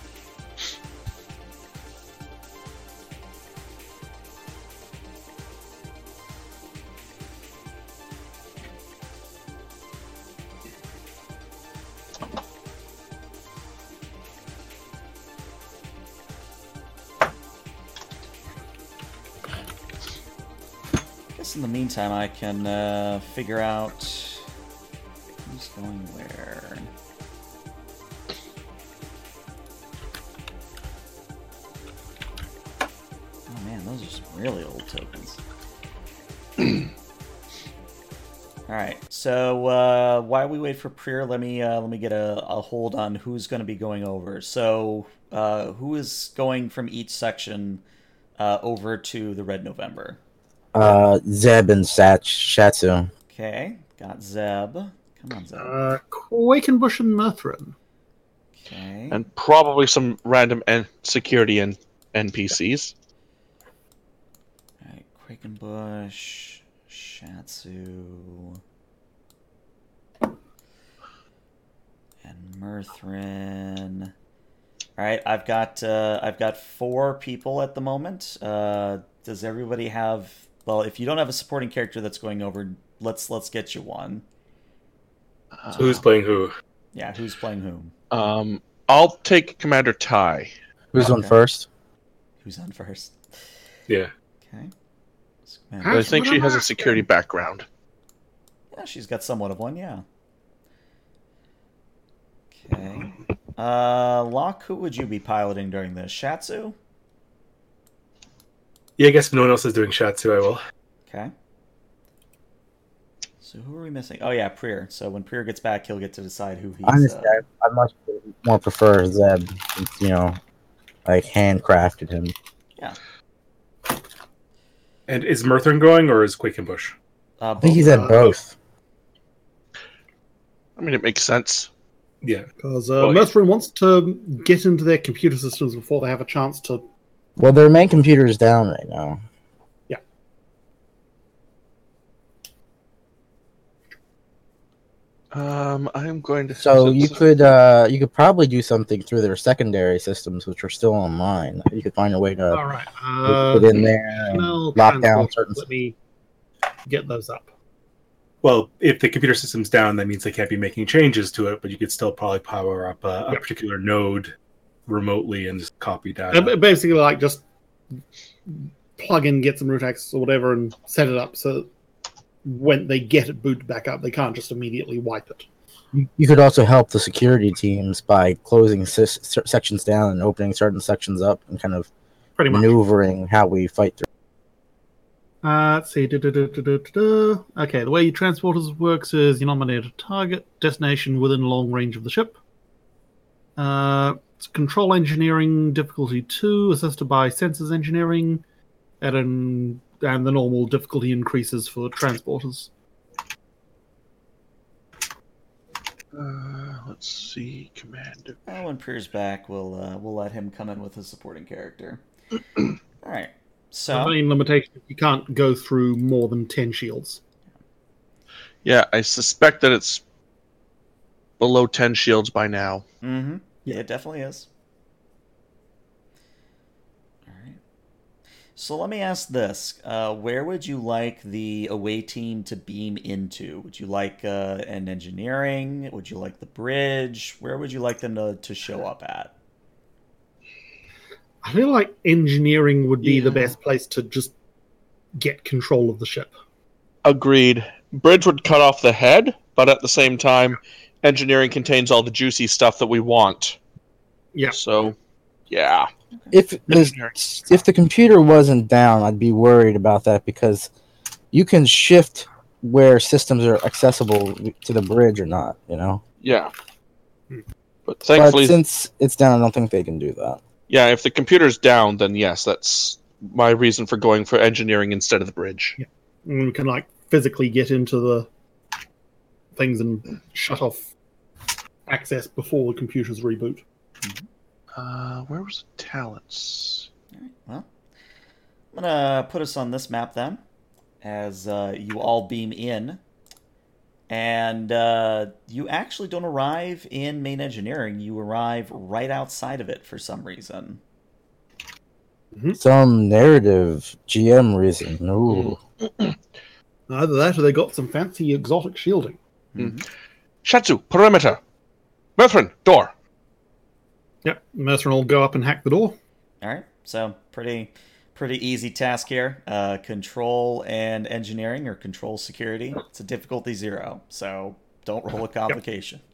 Guess in the meantime, I can uh, figure out who's going where. Oh man, those are some really old tokens. All right, so uh, while we wait for Prier, let me uh, let me get a, a hold on who's going to be going over. So, uh, who is going from each section uh, over to the Red November? Uh, Zeb and Sach Shatsu. Okay, got Zeb. Come on, Zeb. Uh, Quakenbush and Mirthrin. Okay. And probably some random N- security and NPCs. Alright, Quakenbush, Shatsu, and Mirthrin. Alright, I've got uh, I've got four people at the moment. Uh, does everybody have well if you don't have a supporting character that's going over, let's let's get you one. So who's playing who? Yeah, who's playing whom? Um, I'll take Commander Ty. Who's on first? Who's on first? Yeah. Okay. I think she has a security background. Yeah, she's got somewhat of one, yeah. Okay. Uh, Locke, who would you be piloting during this? Shatsu? Yeah, I guess if no one else is doing Shatsu, I will. Okay. So who are we missing? Oh yeah, Prier. So when Prier gets back, he'll get to decide who he's. Honestly, Uh, I, I much more prefer Zeb. Since, you know, like handcrafted him. Yeah. And is Mirthrin going or is Quakenbush? uh, I think he's both. at both. I mean, it makes sense. Yeah. Because uh, Well, yeah. Murthrin wants to get into their computer systems before they have a chance to. Well, their main computer is down right now. Yeah. Um, I'm going to. So you could uh you could probably do something through their secondary systems, which are still online. You could find a way to All right. Uh, get in there and lock down certain. Let me get those up. Well, if the computer system's down, that means they can't be making changes to it, but you could still probably power up a, a Yep. particular node remotely and just copy Uh, data. ba- basically, like just plug in, get some root access or whatever, and set it up so when they get it booted back up, they can't just immediately wipe it. You could also help the security teams by closing sys- se- sections down and opening certain sections up, and kind of Pretty much. maneuvering how we fight through. Uh, let's see. Du- du- du. Okay, the way your transporters works is you nominate a target destination within long range of the ship. Uh, it's control engineering difficulty two, assisted by sensors engineering, at an and the normal difficulty increases for transporters. Uh, let's see, Commander. Well, when Prier's back, we'll uh, we'll let him come in with his supporting character. All right. The So main limitation you can't go through more than ten shields. Yeah, I suspect that it's below 10 shields by now. Mm-hmm. Yeah, it definitely is. All right. So let me ask this: uh, Where would you like the away team to beam into? Would you like uh, an engineering? Would you like the bridge? Where would you like them to, to show up at? I feel like engineering would be the best place to just get control of the ship. Agreed. Bridge would cut off the head, but at the same time, engineering contains all the juicy stuff that we want. Yeah. So, yeah. If the if the computer wasn't down, I'd be worried about that because you can shift where systems are accessible to the bridge or not. You know, Yeah. Hmm. But thankfully, but since it's down, I don't think they can do that. yeah, if the computer's down, then yes, that's my reason for going for engineering instead of the bridge. And we can like physically get into the things and shut off access before the computers reboot. Uh, where was the talents? All right. Well, I'm gonna put us on this map then, as uh, you all beam in, and uh, you actually don't arrive in main engineering. You arrive right outside of it for some reason. Some narrative GM reason. Ooh. Either that or they got some fancy exotic shielding. Shatsu, perimeter. Mirthrin, door. Yep, Mercer will go up and hack the door. All right, so pretty pretty easy task here. Uh, control and engineering or control security. It's a difficulty zero, so don't roll a complication.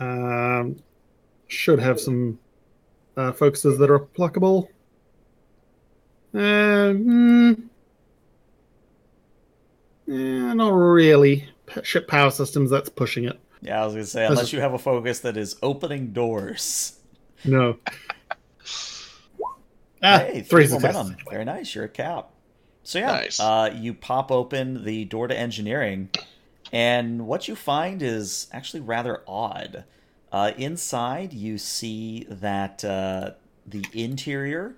Um, should have some uh, focuses that are applicable. Uh, mm, eh, not really. Ship power systems, that's pushing it. Yeah, I was gonna say unless is- you have a focus that is opening doors. No. ah, hey, three three successes. momentum. Very nice. You're a cap. So yeah, Nice. uh, you pop open the door to engineering, and what you find is actually rather odd. Uh, inside, you see that uh, the interior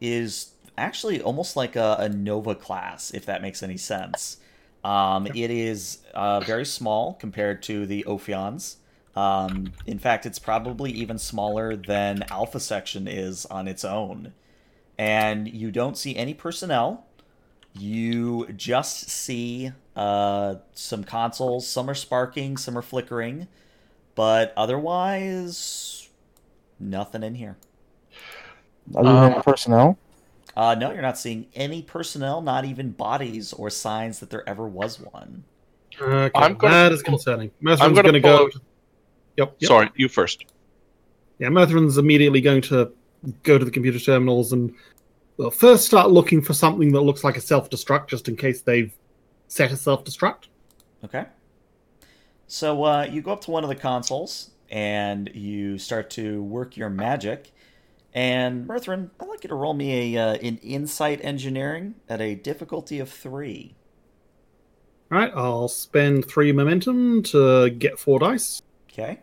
is actually almost like a, a Nova class, if that makes any sense. Um, it is uh, very small compared to the Ophions. Um, in fact, it's probably even smaller than Alpha Section is on its own. And you don't see any personnel. You just see uh, some consoles. Some are sparking, some are flickering. But otherwise, nothing in here. Other Um, than personnel, Uh, no, you're not seeing any personnel, not even bodies or signs that there ever was one. Okay, I'm gonna that is concerning. Mirthrin's I'm gonna going to pull go. Yep, yep. Sorry, you first. Yeah, Mirthrin's immediately going to go to the computer terminals and well, first start looking for something that looks like a self-destruct, just in case they've set a self-destruct. Okay. So uh, you go up to one of the consoles and you start to work your magic. And Mirthrin, I'd like you to roll me a uh, an insight engineering at a difficulty of three. All right, I'll spend three momentum to get four dice. Okay.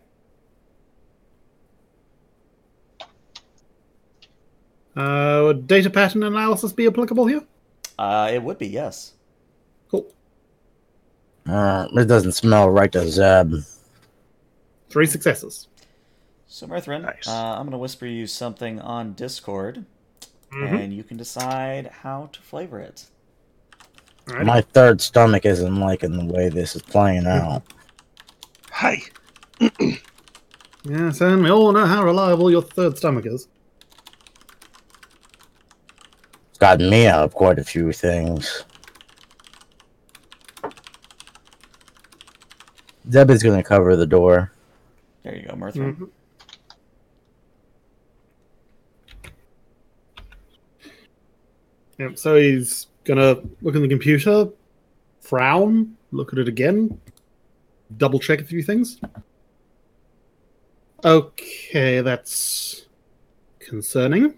Uh, would data pattern analysis be applicable here? Uh, it would be yes. Cool. uh, it doesn't smell right to Zeb. Three successes. So Mirthrin, Nice. uh, I'm gonna whisper you something on Discord, Mhm. and you can decide how to flavor it. All right. My third stomach isn't liking the way this is playing out. Hi. Yes, and we all know how reliable your third stomach is. It's got me out of quite a few things. Zeb is going to cover the door. There you go, Mirthrin. Mhm. Yep, so he's gonna look in the computer, frown, look at it again, double check a few things. Okay, that's concerning.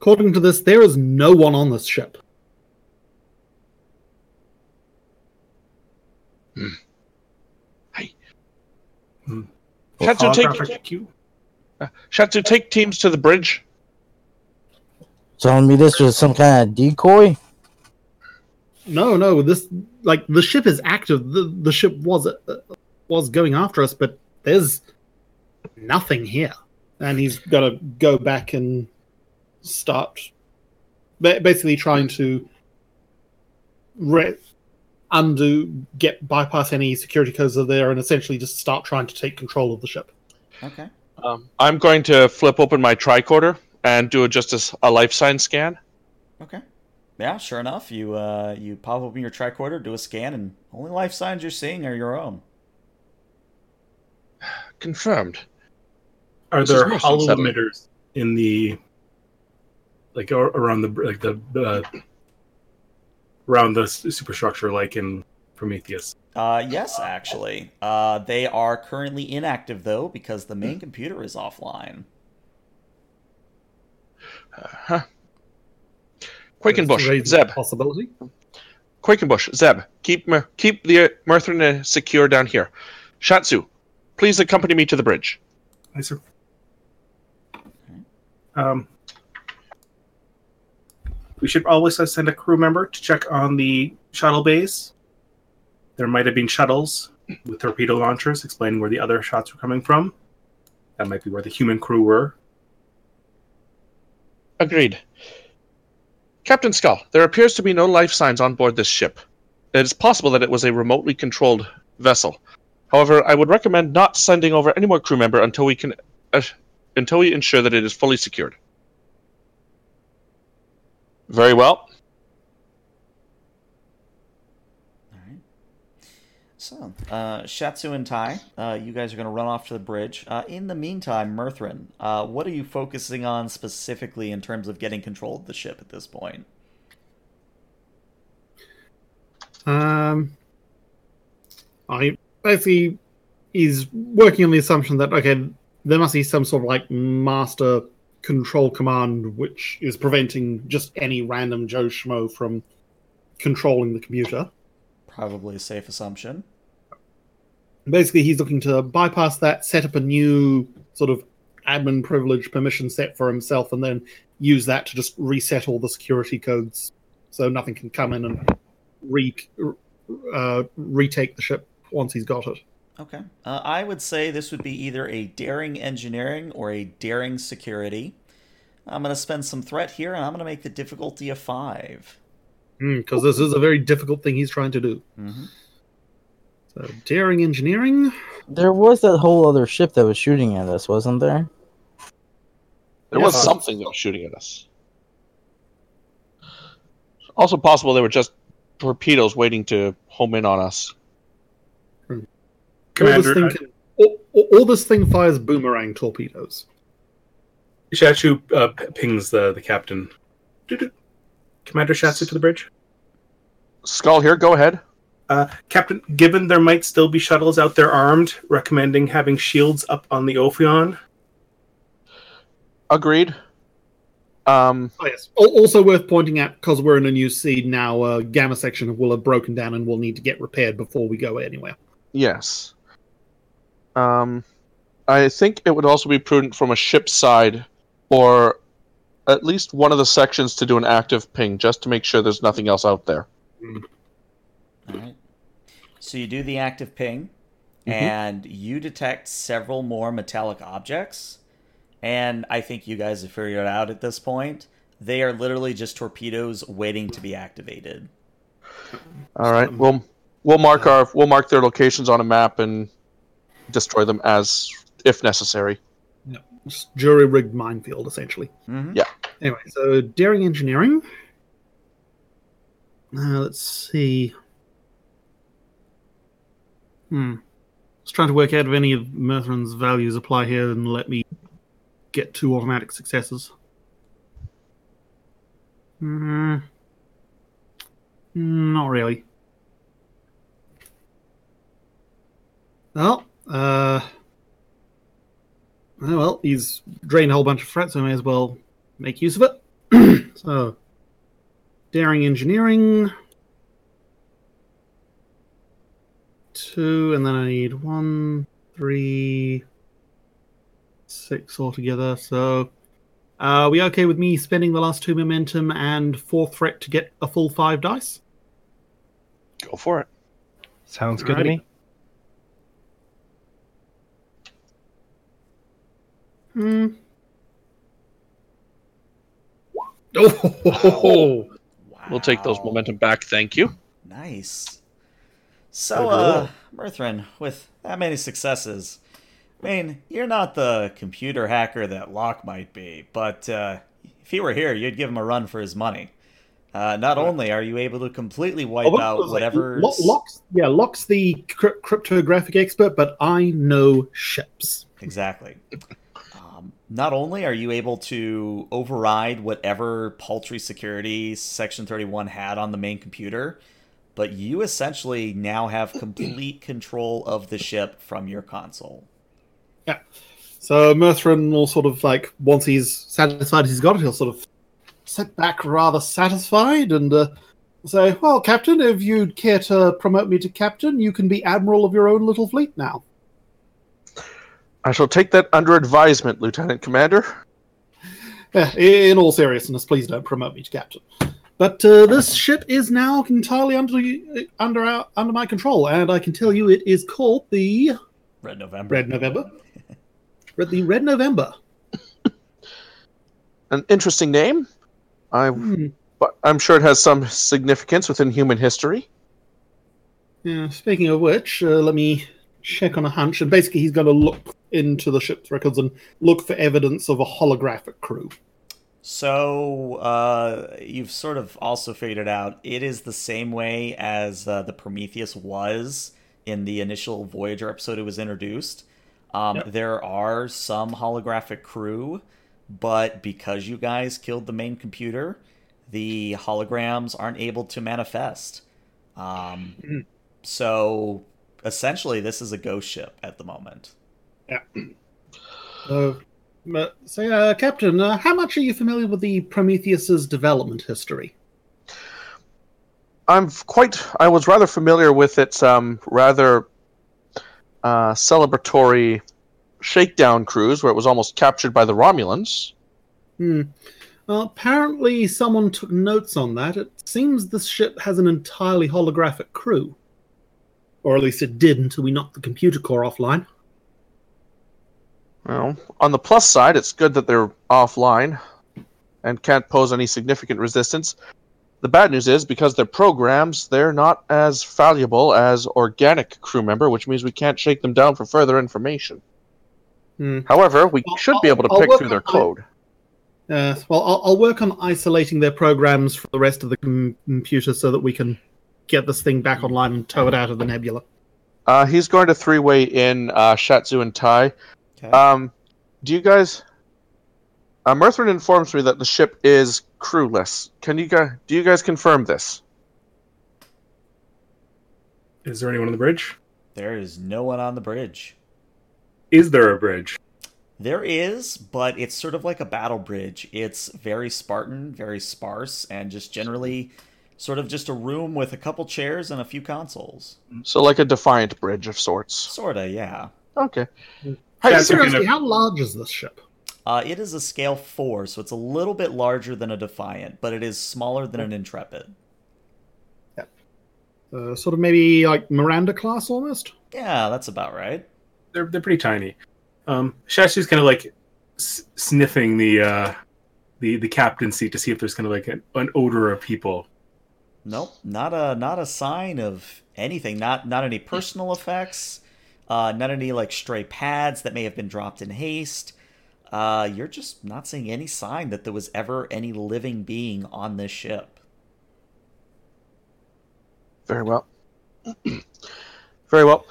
According to this, there is no one on this ship. Hmm. Shatsu, take, Holographic cue. Shatsu, take teams to the bridge. Telling me this was some kind of decoy? no, no. This like the ship is active. The the ship was uh, was going after us, but there's nothing here, and he's got to go back and start ba- basically trying to re- undo, get bypass any security codes that are there, and essentially just start trying to take control of the ship. Okay. Um, I'm going to flip open my tricorder and do a, just a, a life sign scan. Okay. Yeah, sure enough, you uh, you pop open your tricorder, do a scan, and only life signs you're seeing are your own. Confirmed. Are This there most holo emitters in the like ar- around the like the uh, around the superstructure, like in Prometheus? Uh, yes, actually. Uh, they are currently inactive though because the main computer is offline. Huh. Quakenbush, Zeb, the Possibility. Quakenbush, Zeb, keep Mer- keep the Mirthrin uh, secure down here. Shatsu, please accompany me to the bridge. Hi, sir. Um, we should always send a crew member to check on the shuttle bays. There might have been shuttles with torpedo launchers explaining where the other shots were coming from. That might be where the human crew were. Agreed. Captain Skull, there appears to be no life signs on board this ship. It is possible that it was a remotely controlled vessel. However, I would recommend not sending over any more crew member until we can uh, until we ensure that it is fully secured. Very well. All right. So, uh, Shatsu and Tai, uh, you guys are going to run off to the bridge. Uh, in the meantime, Mirthrin, uh, what are you focusing on specifically in terms of getting control of the ship at this point? Um, I basically he's working on the assumption that okay, there must be some sort of like master control command which is preventing just any random Joe Schmo from controlling the computer. Probably a safe assumption. Basically, he's looking to bypass that, set up a new sort of admin privilege permission set for himself, and then use that to just reset all the security codes so nothing can come in and re uh, retake the ship once he's got it. Okay. Uh, I would say this would be either a daring engineering or a daring security. I'm going to spend some threat here, and I'm going to make the difficulty a five. Because this is a very difficult thing he's trying to do. Mm-hmm. So, daring engineering. There was that whole other ship that was shooting at us, wasn't there? There Yeah. was something that was shooting at us. Also possible they were just torpedoes waiting to home in on us. all, Commander, this thing can, all, all- all this thing fires boomerang torpedoes. Shatsu uh, pings the, the captain. Doo-doo. Commander Shatsu to the bridge. Skull here, go ahead. Uh, Captain, given there might still be shuttles out there armed, recommending having shields up on the Ophion. Agreed. Um, Oh, yes. Al- Also worth pointing out, because we're in a new seed now, uh, Gamma section will have broken down and will need to get repaired before we go anywhere. yes. Um, I think it would also be prudent from a ship side, or at least one of the sections to do an active ping, just to make sure there's nothing else out there. All right. So you do the active ping, Mhm. and you detect several more metallic objects. And I think you guys have figured it out at this point. They are literally just torpedoes waiting to be activated. All right, we'll we'll mark our we'll mark their locations on a map and destroy them as if necessary. Just jury rigged minefield, essentially. Mm-hmm. Yeah. Anyway, so daring engineering. Uh, let's see. Hmm. Just trying to work out if any of Mirthrin's values apply here and let me get two automatic successes. Hmm. Not really. Well, uh. Oh, well, he's drained a whole bunch of threats, so I may as well make use of it. so, daring engineering. Two, and then I need one, three, six altogether. So, uh, are we okay with me spending the last two momentum and four threat to get a full five dice? Go for it. Sounds good to me. Hmm. Oh, Wow. We'll take those momentum back. Thank you. Nice. So, uh. Mirthrin, with that many successes, I mean, you're not the computer hacker that Locke might be, but uh, if he were here, you'd give him a run for his money. Uh, not only are you able to completely wipe Oh, out whatever. Lo- Locke's, yeah, Locke's the cryp- cryptographic expert, but I know ships. Exactly. Um, not only are you able to override whatever paltry security Section 31 had on the main computer, but you essentially now have complete control of the ship from your console. Yeah. So Mirthrin will sort of like once he's satisfied he's got it, he'll sort of sit back rather satisfied and uh, say, "Well, Captain, if you'd care to promote me to captain, you can be admiral of your own little fleet now." I shall take that under advisement, Lieutenant Commander. Yeah, in all seriousness, please don't promote me to captain. But uh, this ship is now entirely under under our, under my control, and I can tell you it is called the Red November. Red November. Red- The Red November. An interesting name. I, Hmm. but I'm sure it has some significance within human history. Yeah, speaking of which, uh, let me check on a hunch. And basically, he's going to look into the ship's records and look for evidence of a holographic crew. So uh, you've sort of also figured it out. It is the same way as uh, the Prometheus was in the initial Voyager episode it was introduced. Um, Yep. There are some holographic crew, but because you guys killed the main computer, the holograms aren't able to manifest. Um, Mhm. so essentially, this is a ghost ship at the moment. Uh, but, say, uh, Captain, uh, how much are you familiar with the Prometheus's development history? I'm quite. I was rather familiar with its um, rather uh, celebratory shakedown cruise, where it was almost captured by the Romulans. Hmm. Well, apparently, someone took notes on that. It seems this ship has an entirely holographic crew. Or at least it did until we knocked the computer core offline. Well, on the plus side, it's good that they're offline and can't pose any significant resistance. The bad news is because they're programs, they're not as valuable as organic crew member, which means we can't shake them down for further information. Hmm. However, we Well, should be I'll- able to I'll pick through their code. Uh, well, I'll, I'll work on isolating their programs from the rest of the com- computer so that we can get this thing back online and tow it out of the nebula. Uh, he's going to three-way in uh, Shatsu and Tai. Okay. Um, do you guys? Uh, Mirthrin informs me that the ship is crewless. Can you guys? Do you guys confirm this? Is there anyone on the bridge? there is no one on the bridge. Is there a bridge? There is, but it's sort of like a battle bridge. It's very Spartan, very sparse, and just generally sort of just a room with a couple chairs and a few consoles. So, like a defiant bridge of sorts. Sorta, yeah. Okay. Hey, That's seriously, okay. how large is this ship? Uh, it is a scale four, so it's a little bit larger than a Defiant, but it is smaller than an Intrepid. Uh, sort of maybe like Miranda class almost? Yeah, that's about right. They're they're pretty tiny. Um, Shashi's kind of like s- sniffing the uh, the the captain's seat to see if there's kind of like an, an odor of people. Nope, not a not a sign of anything. Not not any personal effects. Uh, none of any like stray pads that may have been dropped in haste. Uh, you're just not seeing any sign that there was ever any living being on this ship. Very well. Very well.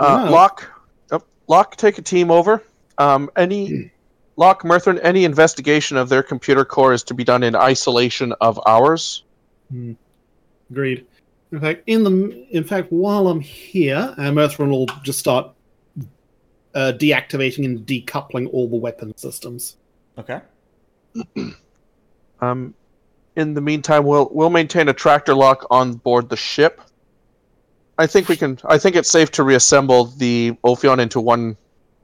Uh, Yeah. Locke, oh, Locke, take a team over. Um, any Locke, Mirthrin, any investigation of their computer core is to be done in isolation of ours. Agreed. In fact, in the in fact, while I'm here, uh, Mirthrin will just start uh, deactivating and decoupling all the weapon systems. Okay. Um, in the meantime, we'll we'll maintain a tractor lock on board the ship. I think we can. I think it's safe to reassemble the Ophion into one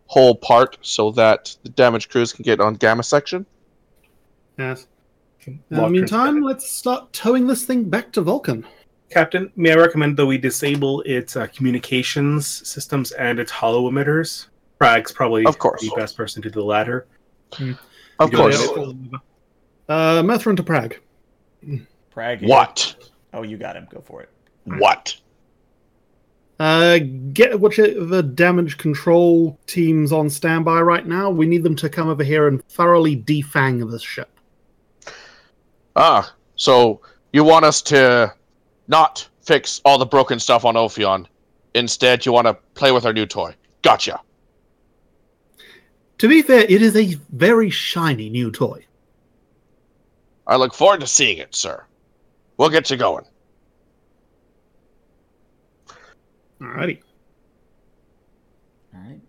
whole part so that the damaged crews can get on Gamma section. Yes. In the meantime, let's start towing this thing back to Vulcan. Captain, may I recommend that we disable its uh, communications systems and its holo emitters? Prague's probably Of course. the best person to do the latter. Of You course. got it? Uh, Mirthrin to Prague. Prague. What? Oh, you got him. Go for it. What? Uh, get whichever damage control teams on standby right now. We need them to come over here and thoroughly defang this ship. Ah, so you want us to not fix all the broken stuff on Ophion. Instead, you want to play with our new toy. Gotcha. To be fair, it is a very shiny new toy. I look forward to seeing it, sir. We'll get you going. Alrighty. All right.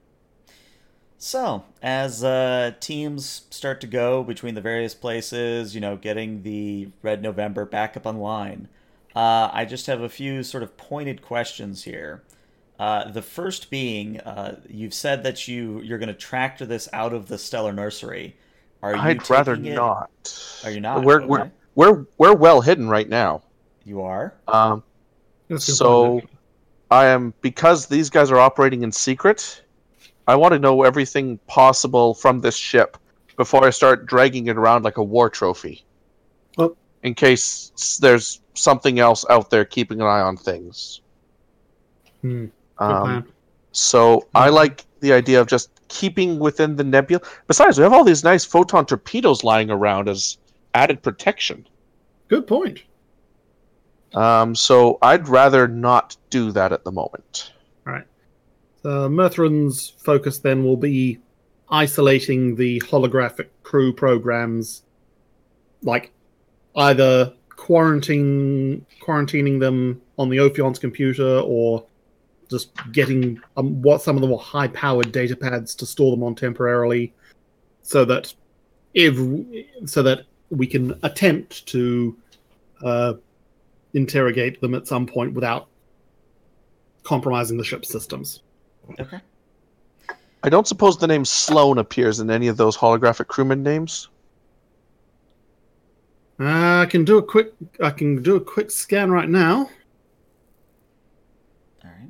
So, as uh, teams start to go between the various places, you know, getting the Red November back up online, uh, I just have a few sort of pointed questions here. Uh, the first being, uh, you've said that you you're going to tractor this out of the Stellar Nursery. Are you I'd rather it- not. Are you not? We're we're we're we're well hidden right now. You are. Um, That's a good so. I am because these guys are operating in secret. I want to know everything possible from this ship before I start dragging it around like a war trophy. In case there's something else out there keeping an eye on things. Hmm, Um, so I like the idea of just keeping within the nebula. Besides, we have all these nice photon torpedoes lying around as added protection. Good point. Um, so I'd rather not do that at the moment. Uh, Mirthrin's focus then will be isolating the holographic crew programs, like either quarantine quarantining them on the Ophion's computer or just getting um, what some of the more high powered data pads to store them on temporarily, so that if so that we can attempt to uh, interrogate them at some point without compromising the ship's systems. Okay. I don't suppose the name Sloan appears in any of those holographic crewman names. Uh, I can do a quick. I can do a quick scan right now. All right.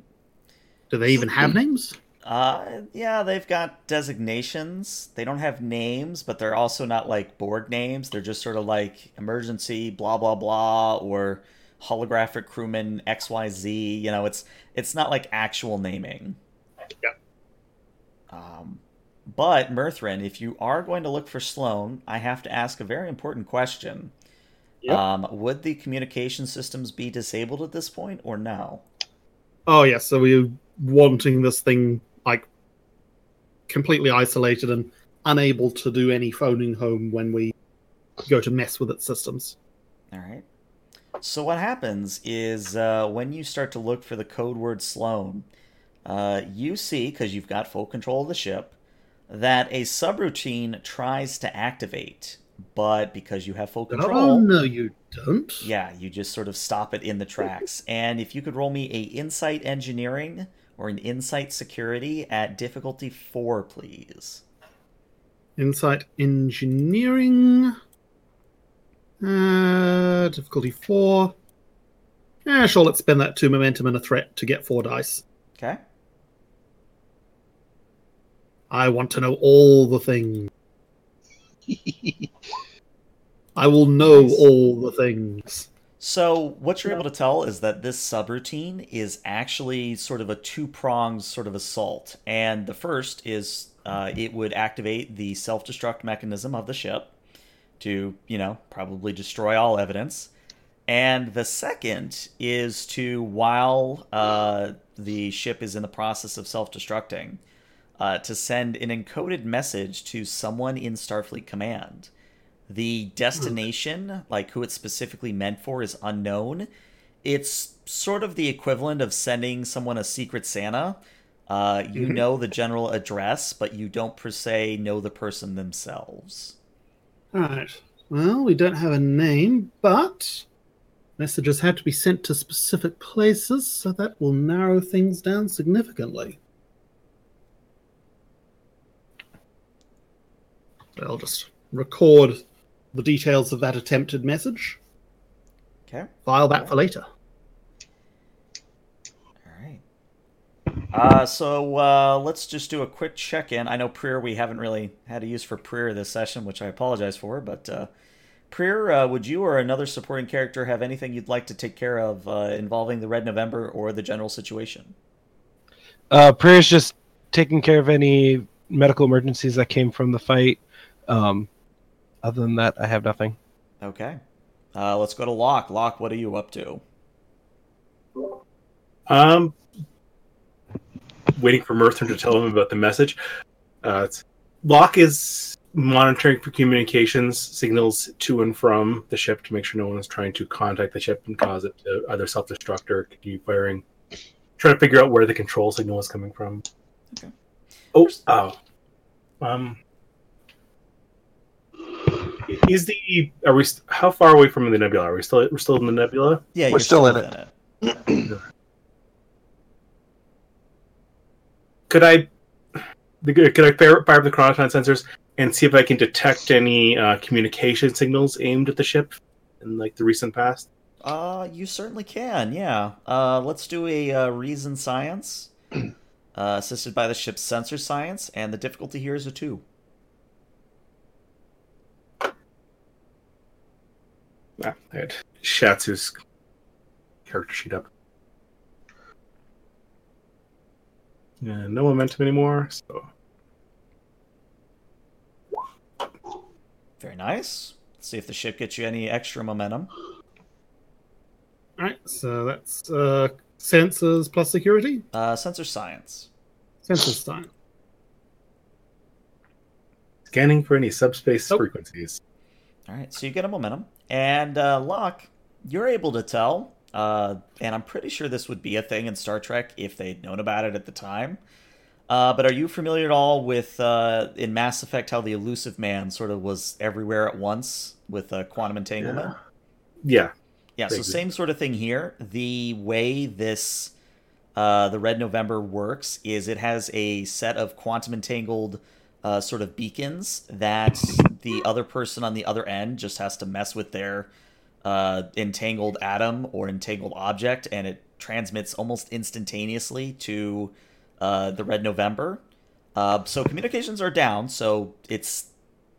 Do they even have names? Uh, yeah, they've got designations. They don't have names, but they're also not like board names. They're just sort of like emergency blah blah blah or holographic crewman XYZ. You know, it's it's not like actual naming. Yeah. Um, but Mirthrin, if you are going to look for Sloan, I have to ask a very important question. Yep. Um, would the communication systems be disabled at this point or no? Oh yes. So we're wanting this thing like completely isolated and unable to do any phoning home when we go to mess with its systems. All right. So what happens is uh, when you start to look for the code word Sloan, uh, you see because you've got full control of the ship that a subroutine tries to activate, but because you have full Oh control, no, you don't. yeah, you just sort of stop it in the tracks. And if you could roll me a insight engineering or an insight security at difficulty four, please. Insight engineering. Uh, difficulty four. Yeah, sure. Let's spend that two momentum and a threat to get four dice. Okay. I want to know all the things. I will know Nice. all the things. So what you're able to tell is that this subroutine is actually sort of a two-pronged sort of assault, and the first is uh, it would activate the self-destruct mechanism of the ship to, you know, probably destroy all evidence, and the second is to while uh, the ship is in the process of self-destructing, uh, to send an encoded message to someone in Starfleet Command. The destination, like who it's specifically meant for, is unknown. It's sort of the equivalent of sending someone a secret Santa. Uh, you Mhm. know the general address, but you don't per se know the person themselves. Alright. Well, we don't have a name, but messages had to be sent to specific places, so that will narrow things down significantly. I'll just record the details of that attempted message. Okay. File that for later. Uh, so uh, let's just do a quick check in. I know Prier we haven't really had a use for Prier this session, which I apologize for. But uh, Prier, uh, would you or another supporting character have anything you'd like to take care of uh, involving the Red November or the general situation? Uh, Prier is just taking care of any medical emergencies that came from the fight. Um, other than that, I have nothing. Okay. Uh, let's go to Locke. Locke, what are you up to? Um, waiting for Mirthrin to tell him about the message. Uh, it's- Locke is monitoring for communications signals to and from the ship to make sure no one is trying to contact the ship and cause it to either self-destruct or continue firing. Trying to figure out where the control signal is coming from. Okay. Oh, oh. Um, is the are we? How far away from the nebula are we? Still, we're still in the nebula. Yeah, We're you're still in within it. could I could I fire, fire up the chronoton sensors and see if I can detect any uh, communication signals aimed at the ship in like the recent past? Uh, you certainly can. Yeah. Uh, let's do a uh, reason science, uh, assisted by the ship's sensor science, and the difficulty here is a two. Ah, I had Shatsu's character sheet up. Yeah, no momentum anymore. So Very nice. Let's see if the ship gets you any extra momentum. All right, so that's uh, sensors plus security. Uh, sensor science. Sensor time. scanning for any subspace frequencies. All right, so you get a momentum, and uh, Locke, you're able to tell. Uh, and I'm pretty sure this would be a thing in Star Trek if they'd known about it at the time. Uh, but are you familiar at all with uh, in Mass Effect how the Illusive Man sort of was everywhere at once with uh, quantum entanglement? Yeah, Yeah, so same sort of thing here. The way this uh, the Red November works is it has a set of quantum entangled uh, sort of beacons that the other person on the other end just has to mess with their uh, entangled atom or entangled object, and it transmits almost instantaneously to uh, the Red November. Uh, so communications are down, so it's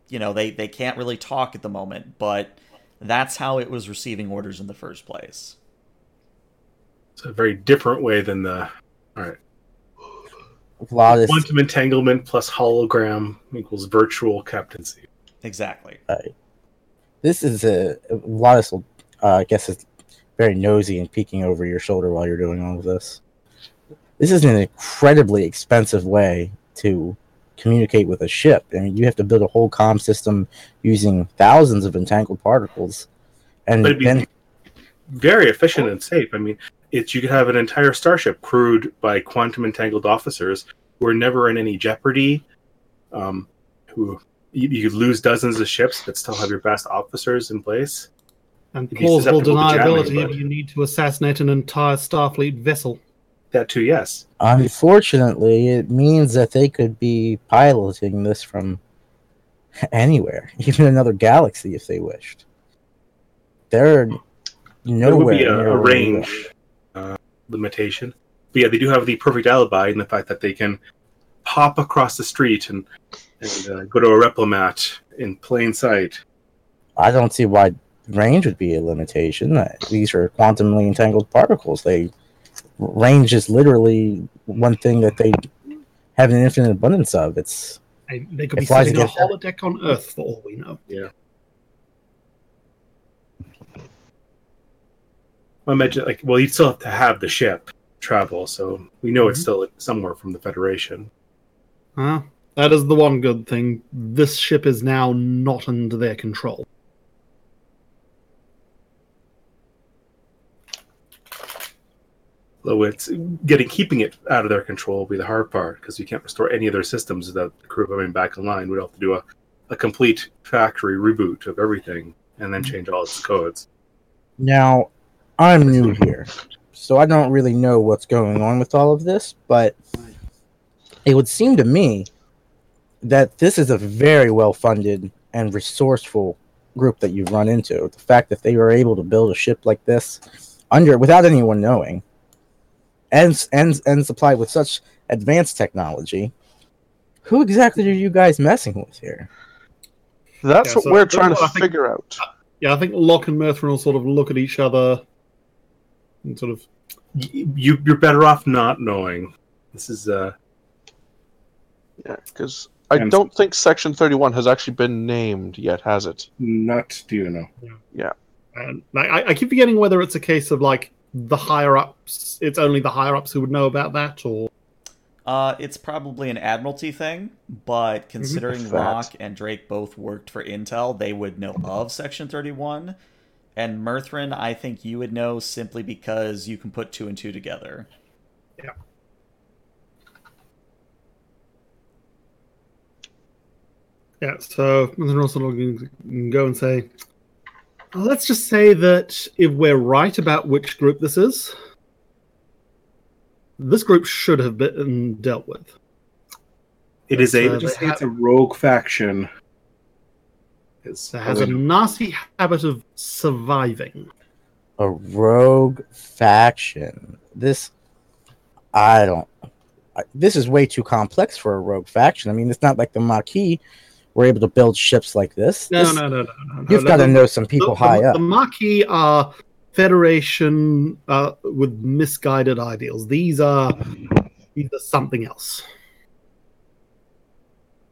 you know they they can't really talk at the moment, but that's how it was receiving orders in the first place. it's a very different way than the Vlad is quantum entanglement plus hologram equals virtual captaincy. Exactly. this is a Vlad will uh, I guess is very nosy and peeking over your shoulder while you're doing all of this. This is an incredibly expensive way to communicate with a ship. I mean, you have to build a whole comm system using thousands of entangled particles, and But it'd be- then Very efficient and safe. I mean, it's you could have an entire starship crewed by quantum entangled officers who are never in any jeopardy. Um, who you, you could lose dozens of ships but still have your best officers in place. And Be plausible susceptible to jamming, deniability but- if you need to assassinate an entire Starfleet vessel. That too, yes. Unfortunately, it means that they could be piloting this from anywhere, even another galaxy if they wished. They're There nowhere would be a, near a where range limitation. But yeah, they do have the perfect alibi in the fact that they can pop across the street and and uh, go to a Replimat in plain sight. I don't see why range would be a limitation. Uh, These are quantumly entangled particles. They range is literally one thing that they have an infinite abundance of. It's They, they could It be flies sitting a against that. holodeck on Earth for all we know. I imagine, like, well, you'd still have to have the ship travel, so we know it's Mhm. still somewhere from the Federation. Huh? That is the one good thing. This ship is now not under their control. Though it's getting keeping it out of their control will be the hard part because we can't restore any of their systems without the crew coming back online. We'd have to do a, a complete factory reboot of everything and then change all its codes. now I'm new here, so I don't really know what's going on with all of this, but it would seem to me that this is a very well funded and resourceful group that you've run into. The fact that they were able to build a ship like this under without anyone knowing and and and supplied with such advanced technology. Who exactly are you guys messing with here? That's Yeah, what so- we're trying to think- figure out. Yeah, I think Locke and Mirthrin will sort of look at each other and sort of You you're better off not knowing. This is uh Yeah, because I And- don't think Section 31 has actually been named yet, has it? not do you know. Yeah. And I, I keep forgetting whether it's a case of like the higher ups. It's only the higher ups who would know about that, or Uh, it's probably an Admiralty thing, but considering Rock and Drake both worked for Intel, they would know of Section 31. And Mirthrin, I think you would know simply because you can put two and two together. yeah. Yeah, so Mirthrin also can go and say, "Oh, let's just say that if we're right about which group this is, this group should have been dealt with. It is a Uh, just it's a rogue faction. It's That has a nasty habit of surviving. A rogue faction. This, I don't. I- This is way too complex for a rogue faction. I mean, it's not like the Maquis were able to build ships like this. No, This- no, no, no, no. You've no, got to know some people the, high the, up. The Maquis are Federation uh, with misguided ideals. These are these are something else.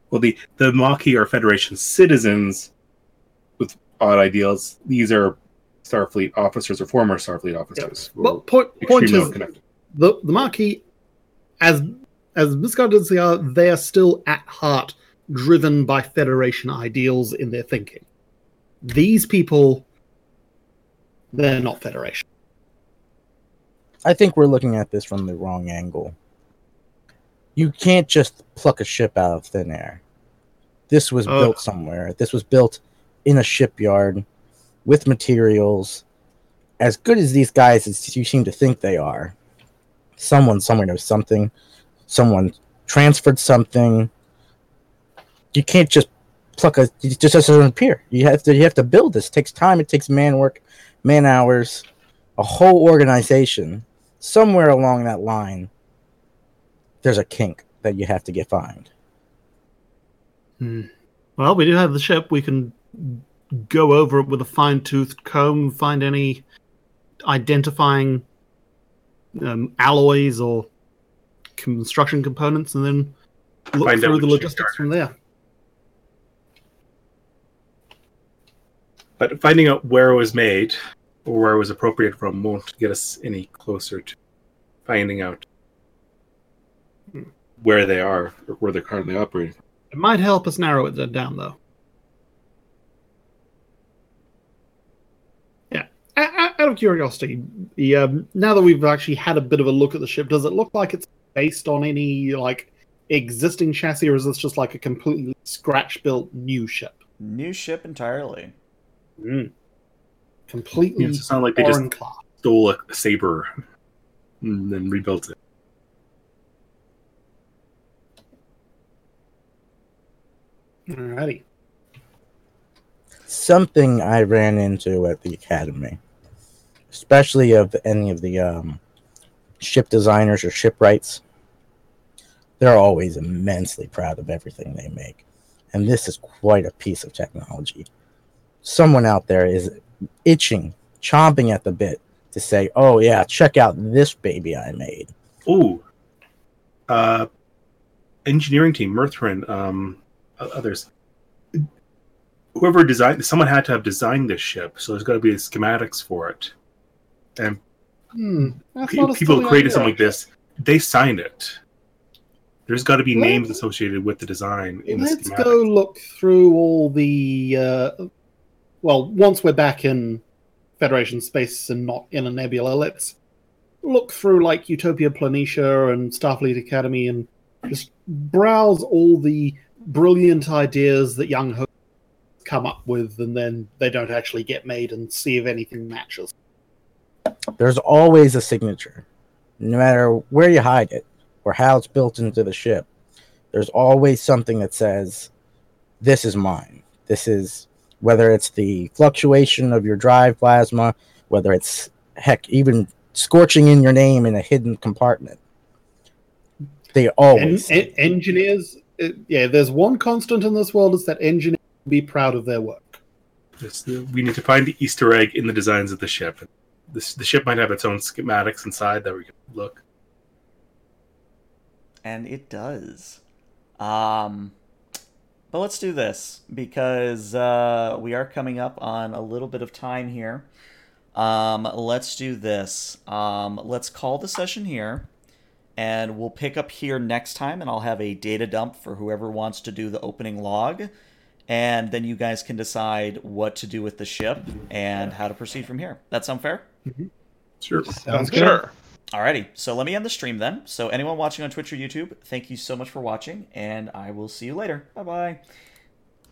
well the the Maquis are Federation citizens with odd ideals. These are Starfleet officers or former Starfleet officers. who are But point point extremely is well-connected. the the Maquis, as as misguided as they are, they are still at heart driven by Federation ideals in their thinking. These people, they're not Federation. I think we're looking at this from the wrong angle. You can't just pluck a ship out of thin air. This was Oh. built somewhere. This was built in a shipyard with materials as good as these guys as you seem to think they are. Someone somewhere knows something. Someone transferred something. You can't just pluck a it just doesn't appear. You have to you have to build this. It takes time, it takes man work, man hours, a whole organization somewhere along that line there's a kink that you have to get find hmm. Well, we do have the ship. We can go over it with a fine toothed comb, find any identifying um, alloys or construction components, and then look Find through the logistics from there. But finding out where it was made or where it was appropriated from won't get us any closer to finding out where they are or where they're currently operating. It might help us narrow it down, though. Out of curiosity, the, um, now that we've actually had a bit of a look at the ship, does it look like it's based on any like existing chassis, or is this just like a completely scratch-built new ship? New ship entirely. Mm. Completely Yeah, it's not like they just foreign class. stole a saber and then rebuilt it. Alrighty. something i ran into at the academy especially of any of the um, ship designers or shipwrights they're always immensely proud of everything they make and this is quite a piece of technology someone out there is itching chomping at the bit to say oh yeah check out this baby i made Ooh. Uh, engineering team, Mirthrin, um, others. Whoever designed, someone had to have designed this ship, so there's got to be schematics for it. And Hmm. Pe- people who created idea. something like this, they signed it. There's got to be names associated with the design in Let's schematics. go look through all the. Uh, well, once we're back in Federation space and not in a nebula, let's look through like Utopia Planitia and Starfleet Academy and just browse all the brilliant ideas that young hosts come up with, and then they don't actually get made, and see if anything matches. There's always a signature no matter where you hide it or how it's built into the ship there's always something that says this is mine this is whether it's the fluctuation of your drive plasma whether it's heck even scorching in your name in a hidden compartment. They En- always. en- engineers, uh, yeah, there's one constant in this world is that engineers be proud of their work. It's we need to find the Easter egg in the designs of the ship. This, the ship might have its own schematics inside that we can look. And it does. Um, but let's do this because uh, we are coming up on a little bit of time here. Um, let's do this. Um, let's call the session here, and we'll pick up here next time, and I'll have a data dump for whoever wants to do the opening log. And then you guys can decide what to do with the ship and how to proceed from here. That sound fair? Sure. Sounds good. Sure. Alrighty, so let me end the stream then. So anyone watching on Twitch or YouTube, thank you so much for watching, and I will see you later. Bye bye.